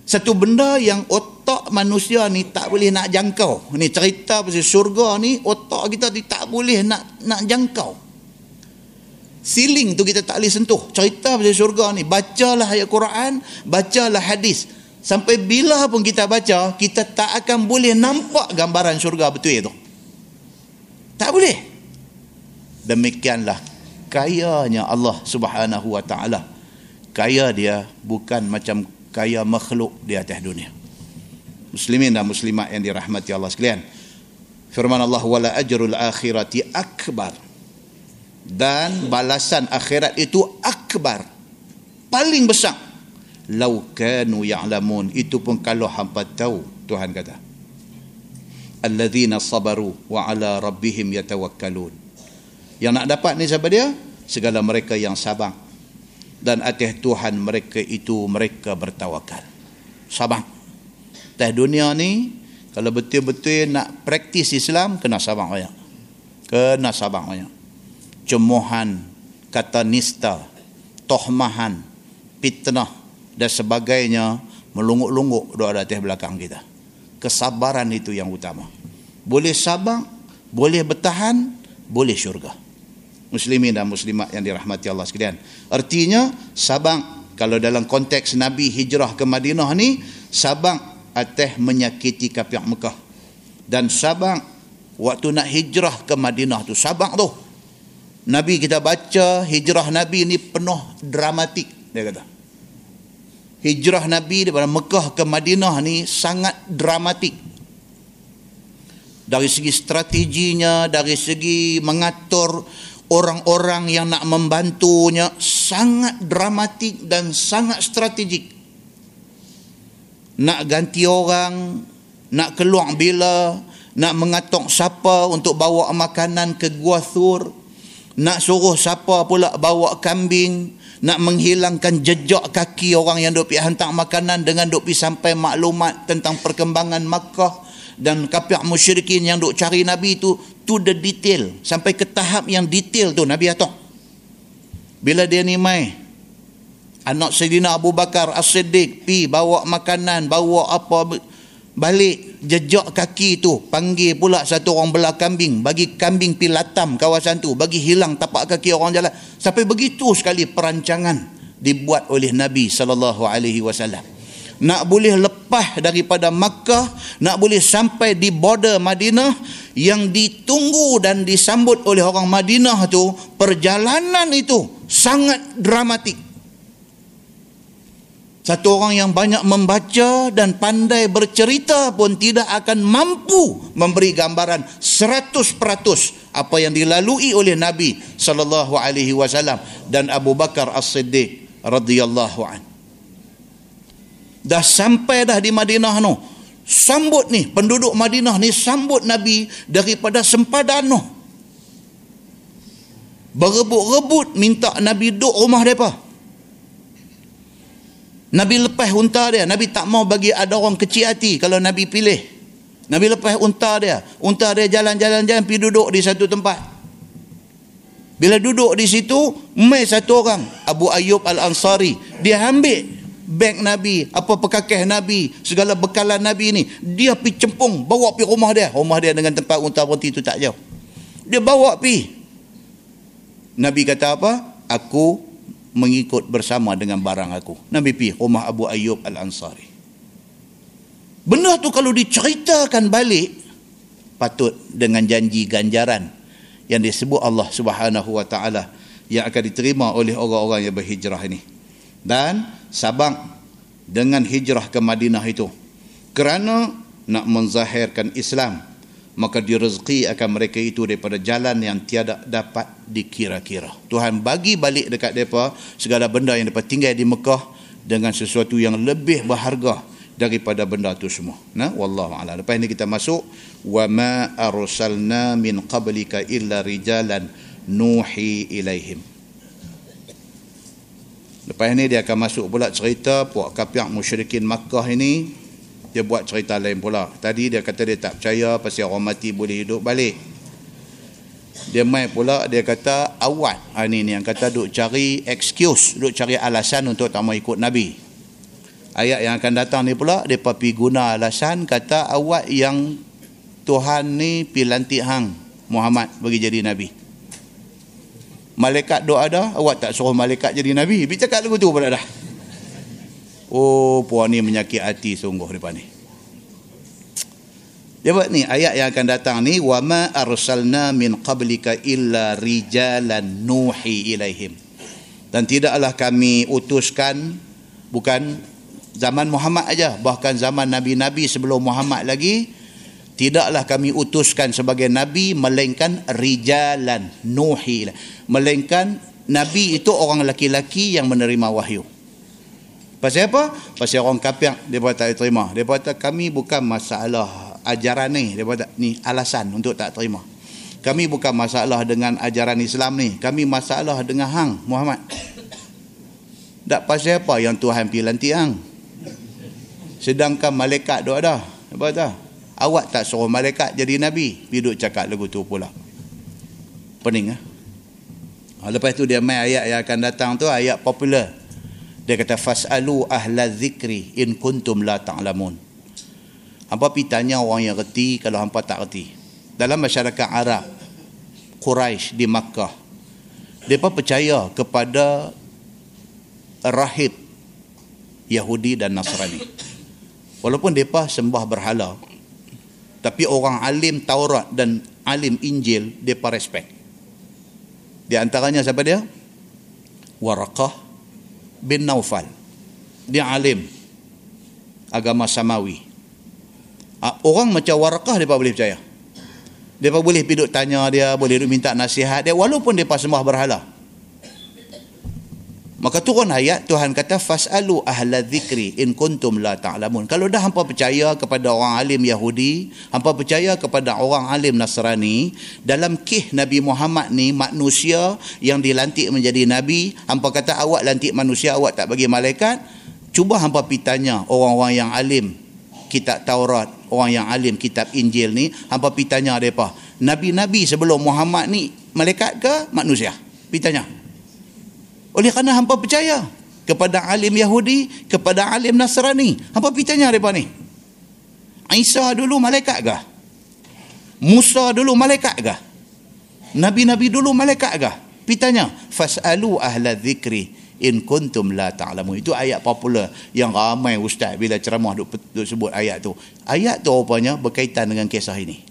Satu benda yang otak manusia ni tak boleh nak jangkau. Ni cerita pasal syurga ni, otak kita ni tak boleh nak nak jangkau. Siling tu kita tak boleh sentuh. Cerita pasal syurga ni, bacalah ayat Quran, bacalah hadis. Sampai bila pun kita baca, kita tak akan boleh nampak gambaran syurga betul itu. Tak boleh. Demikianlah kayanya Allah Subhanahu wa taala. Kaya dia bukan macam kaya makhluk di atas dunia. Muslimin dan muslimat yang dirahmati Allah sekalian. Firman Allah wala ajrul akhirati akbar. Dan balasan akhirat itu akbar. Paling besar. Lau kanu ya'lamun. Itu pun kalau hampa tahu. Tuhan kata. Alladzina sabaru wa ala rabbihim yatawakkalun. Yang nak dapat ni siapa dia? Segala mereka yang sabar. Dan atas Tuhan mereka itu mereka bertawakal. Sabar. Atas dunia ni, kalau betul-betul nak praktis Islam, kena sabar banyak. Kena sabar banyak. Cemohan, kata nista, tohmahan, fitnah dan sebagainya melungguk-lungguk doa atas belakang kita. Kesabaran itu yang utama. Boleh sabar, boleh bertahan, boleh syurga muslimin dan muslimat yang dirahmati Allah sekalian. Artinya sabang kalau dalam konteks Nabi hijrah ke Madinah ni sabang atas menyakiti kafir Mekah. Dan sabang waktu nak hijrah ke Madinah tu sabang tu. Nabi kita baca hijrah Nabi ni penuh dramatik dia kata. Hijrah Nabi daripada Mekah ke Madinah ni sangat dramatik dari segi strateginya, dari segi mengatur orang-orang yang nak membantunya sangat dramatik dan sangat strategik. Nak ganti orang, nak keluar bila, nak mengatok siapa untuk bawa makanan ke Gua Thur, nak suruh siapa pula bawa kambing, nak menghilangkan jejak kaki orang yang pergi hantar makanan dengan pergi sampai maklumat tentang perkembangan Makkah dan kafir musyrikin yang duk cari Nabi tu to the detail. Sampai ke tahap yang detail tu Nabi atok. Bila dia ni mai anak Sayyidina Abu Bakar As-Siddiq pi bawa makanan bawa apa balik jejak kaki tu panggil pula satu orang belah kambing bagi kambing pi latam kawasan tu bagi hilang tapak kaki orang jalan. Sampai begitu sekali perancangan dibuat oleh Nabi sallallahu alaihi wasallam nak boleh lepas daripada Makkah, nak boleh sampai di border Madinah yang ditunggu dan disambut oleh orang Madinah tu, perjalanan itu sangat dramatik. Satu orang yang banyak membaca dan pandai bercerita pun tidak akan mampu memberi gambaran 100% apa yang dilalui oleh Nabi sallallahu alaihi wasallam dan Abu Bakar As-Siddiq radhiyallahu an. Dah sampai dah di Madinah noh. Sambut ni penduduk Madinah ni sambut Nabi daripada sempadan noh. Berebut-rebut minta Nabi duduk rumah depa. Nabi lepas unta dia. Nabi tak mau bagi ada orang kecil hati kalau Nabi pilih. Nabi lepas unta dia. Unta dia jalan-jalan-jalan pergi duduk di satu tempat. Bila duduk di situ, mai satu orang. Abu Ayyub Al-Ansari. Dia ambil beg Nabi, apa pekakeh Nabi, segala bekalan Nabi ni. Dia pergi cempung, bawa pergi rumah dia. Rumah dia dengan tempat unta berhenti itu tak jauh. Dia bawa pergi. Nabi kata apa? Aku mengikut bersama dengan barang aku. Nabi pi rumah Abu Ayyub Al-Ansari. Benda tu kalau diceritakan balik patut dengan janji ganjaran yang disebut Allah Subhanahu wa taala yang akan diterima oleh orang-orang yang berhijrah ini. Dan Sabang dengan hijrah ke Madinah itu kerana nak menzahirkan Islam maka direzeki akan mereka itu daripada jalan yang tiada dapat dikira-kira. Tuhan bagi balik dekat mereka segala benda yang mereka tinggal di Mekah dengan sesuatu yang lebih berharga daripada benda itu semua. Nah, wallahu a'lam. Lepas ini kita masuk wa ma arsalna min qablika illa rijalan nuhi ilaihim. Lepas ini dia akan masuk pula cerita puak kapiak musyrikin Makkah ini dia buat cerita lain pula. Tadi dia kata dia tak percaya pasal orang mati boleh hidup balik. Dia mai pula dia kata awat. Ha, ni ni yang kata duk cari excuse, duk cari alasan untuk tak mau ikut Nabi. Ayat yang akan datang ni pula dia pergi guna alasan kata awat yang Tuhan ni pi lantik hang Muhammad bagi jadi nabi. Malaikat doa ada, awak tak suruh malaikat jadi nabi. Bicara cakap lagu tu pula dah. Oh, puan ni menyakit hati sungguh depan ni. Dia ni ayat yang akan datang ni wa ma arsalna min qablika illa rijalan nuhi ilaihim. Dan tidaklah kami utuskan bukan zaman Muhammad aja, bahkan zaman nabi-nabi sebelum Muhammad lagi tidaklah kami utuskan sebagai nabi melainkan rijalan nuhi melainkan nabi itu orang laki-laki yang menerima wahyu. Pasal apa? Pasal orang kafir dia tak terima. Dia kata kami bukan masalah ajaran ni. Dia kata ni alasan untuk tak terima. Kami bukan masalah dengan ajaran Islam ni. Kami masalah dengan hang Muhammad. Tak pasal apa yang Tuhan pilih lantik hang. Sedangkan malaikat duk ada. Dia kata awak tak suruh malaikat jadi nabi. Pergi duk cakap lagu tu pula. Pening ah. Ha? Lepas tu dia main ayat yang akan datang tu ayat popular dia kata fasalu ahla zikri in kuntum la ta'lamun. Hampa pi tanya orang yang reti kalau hampa tak reti. Dalam masyarakat Arab Quraisy di Makkah depa percaya kepada rahib Yahudi dan Nasrani. Walaupun depa sembah berhala tapi orang alim Taurat dan alim Injil depa respect. Di antaranya siapa dia? Waraqah bin Naufal. Dia alim agama samawi. Ah, orang macam warakah dia boleh percaya. Dia boleh pergi tanya dia, boleh minta nasihat dia walaupun dia sembah berhala. Maka turun ayat Tuhan kata fasalu ahla dzikri in kuntum la ta'lamun. Kalau dah hangpa percaya kepada orang alim Yahudi, hangpa percaya kepada orang alim Nasrani, dalam kih Nabi Muhammad ni manusia yang dilantik menjadi nabi, hangpa kata awak lantik manusia, awak tak bagi malaikat, cuba hangpa pi tanya orang-orang yang alim kitab Taurat, orang yang alim kitab Injil ni, hangpa pi tanya depa, nabi-nabi sebelum Muhammad ni malaikat ke manusia? Pi tanya. Oleh kerana hampa percaya kepada alim Yahudi, kepada alim Nasrani. Hampa pergi tanya mereka ni. Isa dulu malaikat ke? Musa dulu malaikat ke? Nabi-nabi dulu malaikat ke? Pergi tanya. Fas'alu ahla zikri in kuntum la ta'lamu. Itu ayat popular yang ramai ustaz bila ceramah duk, duk sebut ayat tu. Ayat tu rupanya berkaitan dengan kisah ini.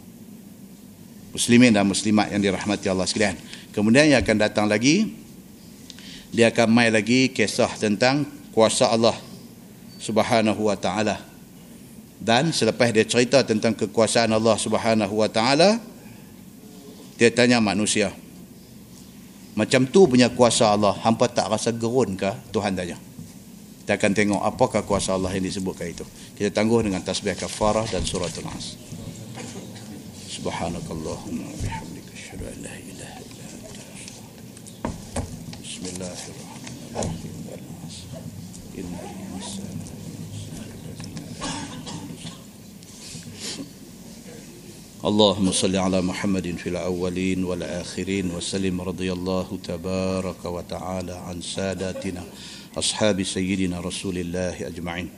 Muslimin dan muslimat yang dirahmati Allah sekalian. Kemudian yang akan datang lagi dia akan mai lagi kisah tentang kuasa Allah Subhanahu wa taala. Dan selepas dia cerita tentang kekuasaan Allah Subhanahu wa taala, dia tanya manusia, macam tu punya kuasa Allah, hampa tak rasa gerun ke? Tuhan tanya. Kita akan tengok apakah kuasa Allah yang disebutkan itu. Kita tangguh dengan tasbih kafarah dan surah Al-Nas. Subhanakallahumma bihamdika اللهم صل على محمد في الأولين والآخرين وسلم رضي الله تبارك وتعالى عن ساداتنا أصحاب سيدنا رسول الله أجمعين.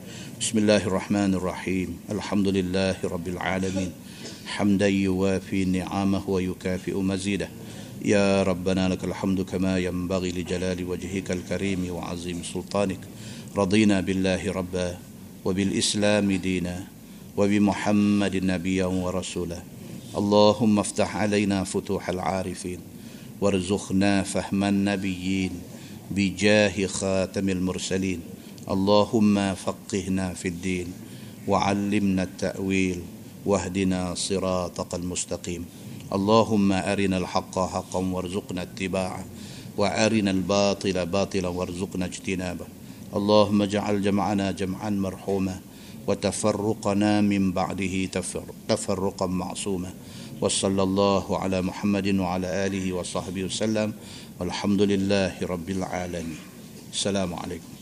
بسم الله الرحمن الرحيم. الحمد لله رب العالمين. حمدا يوافي نعمه ويكافئ مزيده. يا ربنا لك الحمد كما ينبغي لجلال وجهك الكريم وعظيم سلطانك. رضينا بالله ربا وبالإسلام دينا. وبمحمد نبيا ورسولا. اللهم افتح علينا فتوح العارفين وارزقنا فهم النبيين بجاه خاتم المرسلين. اللهم فقهنا في الدين وعلمنا التأويل واهدنا صراطك المستقيم. اللهم أرنا الحق حقا وارزقنا اتباعه وأرنا الباطل باطلا وارزقنا اجتنابه. اللهم اجعل جمعنا جمعا مرحوما وتفرقنا من بعده تفرقا معصوما. وصلى الله على محمد وعلى آله وصحبه وسلم. والحمد لله رب العالمين. السلام عليكم.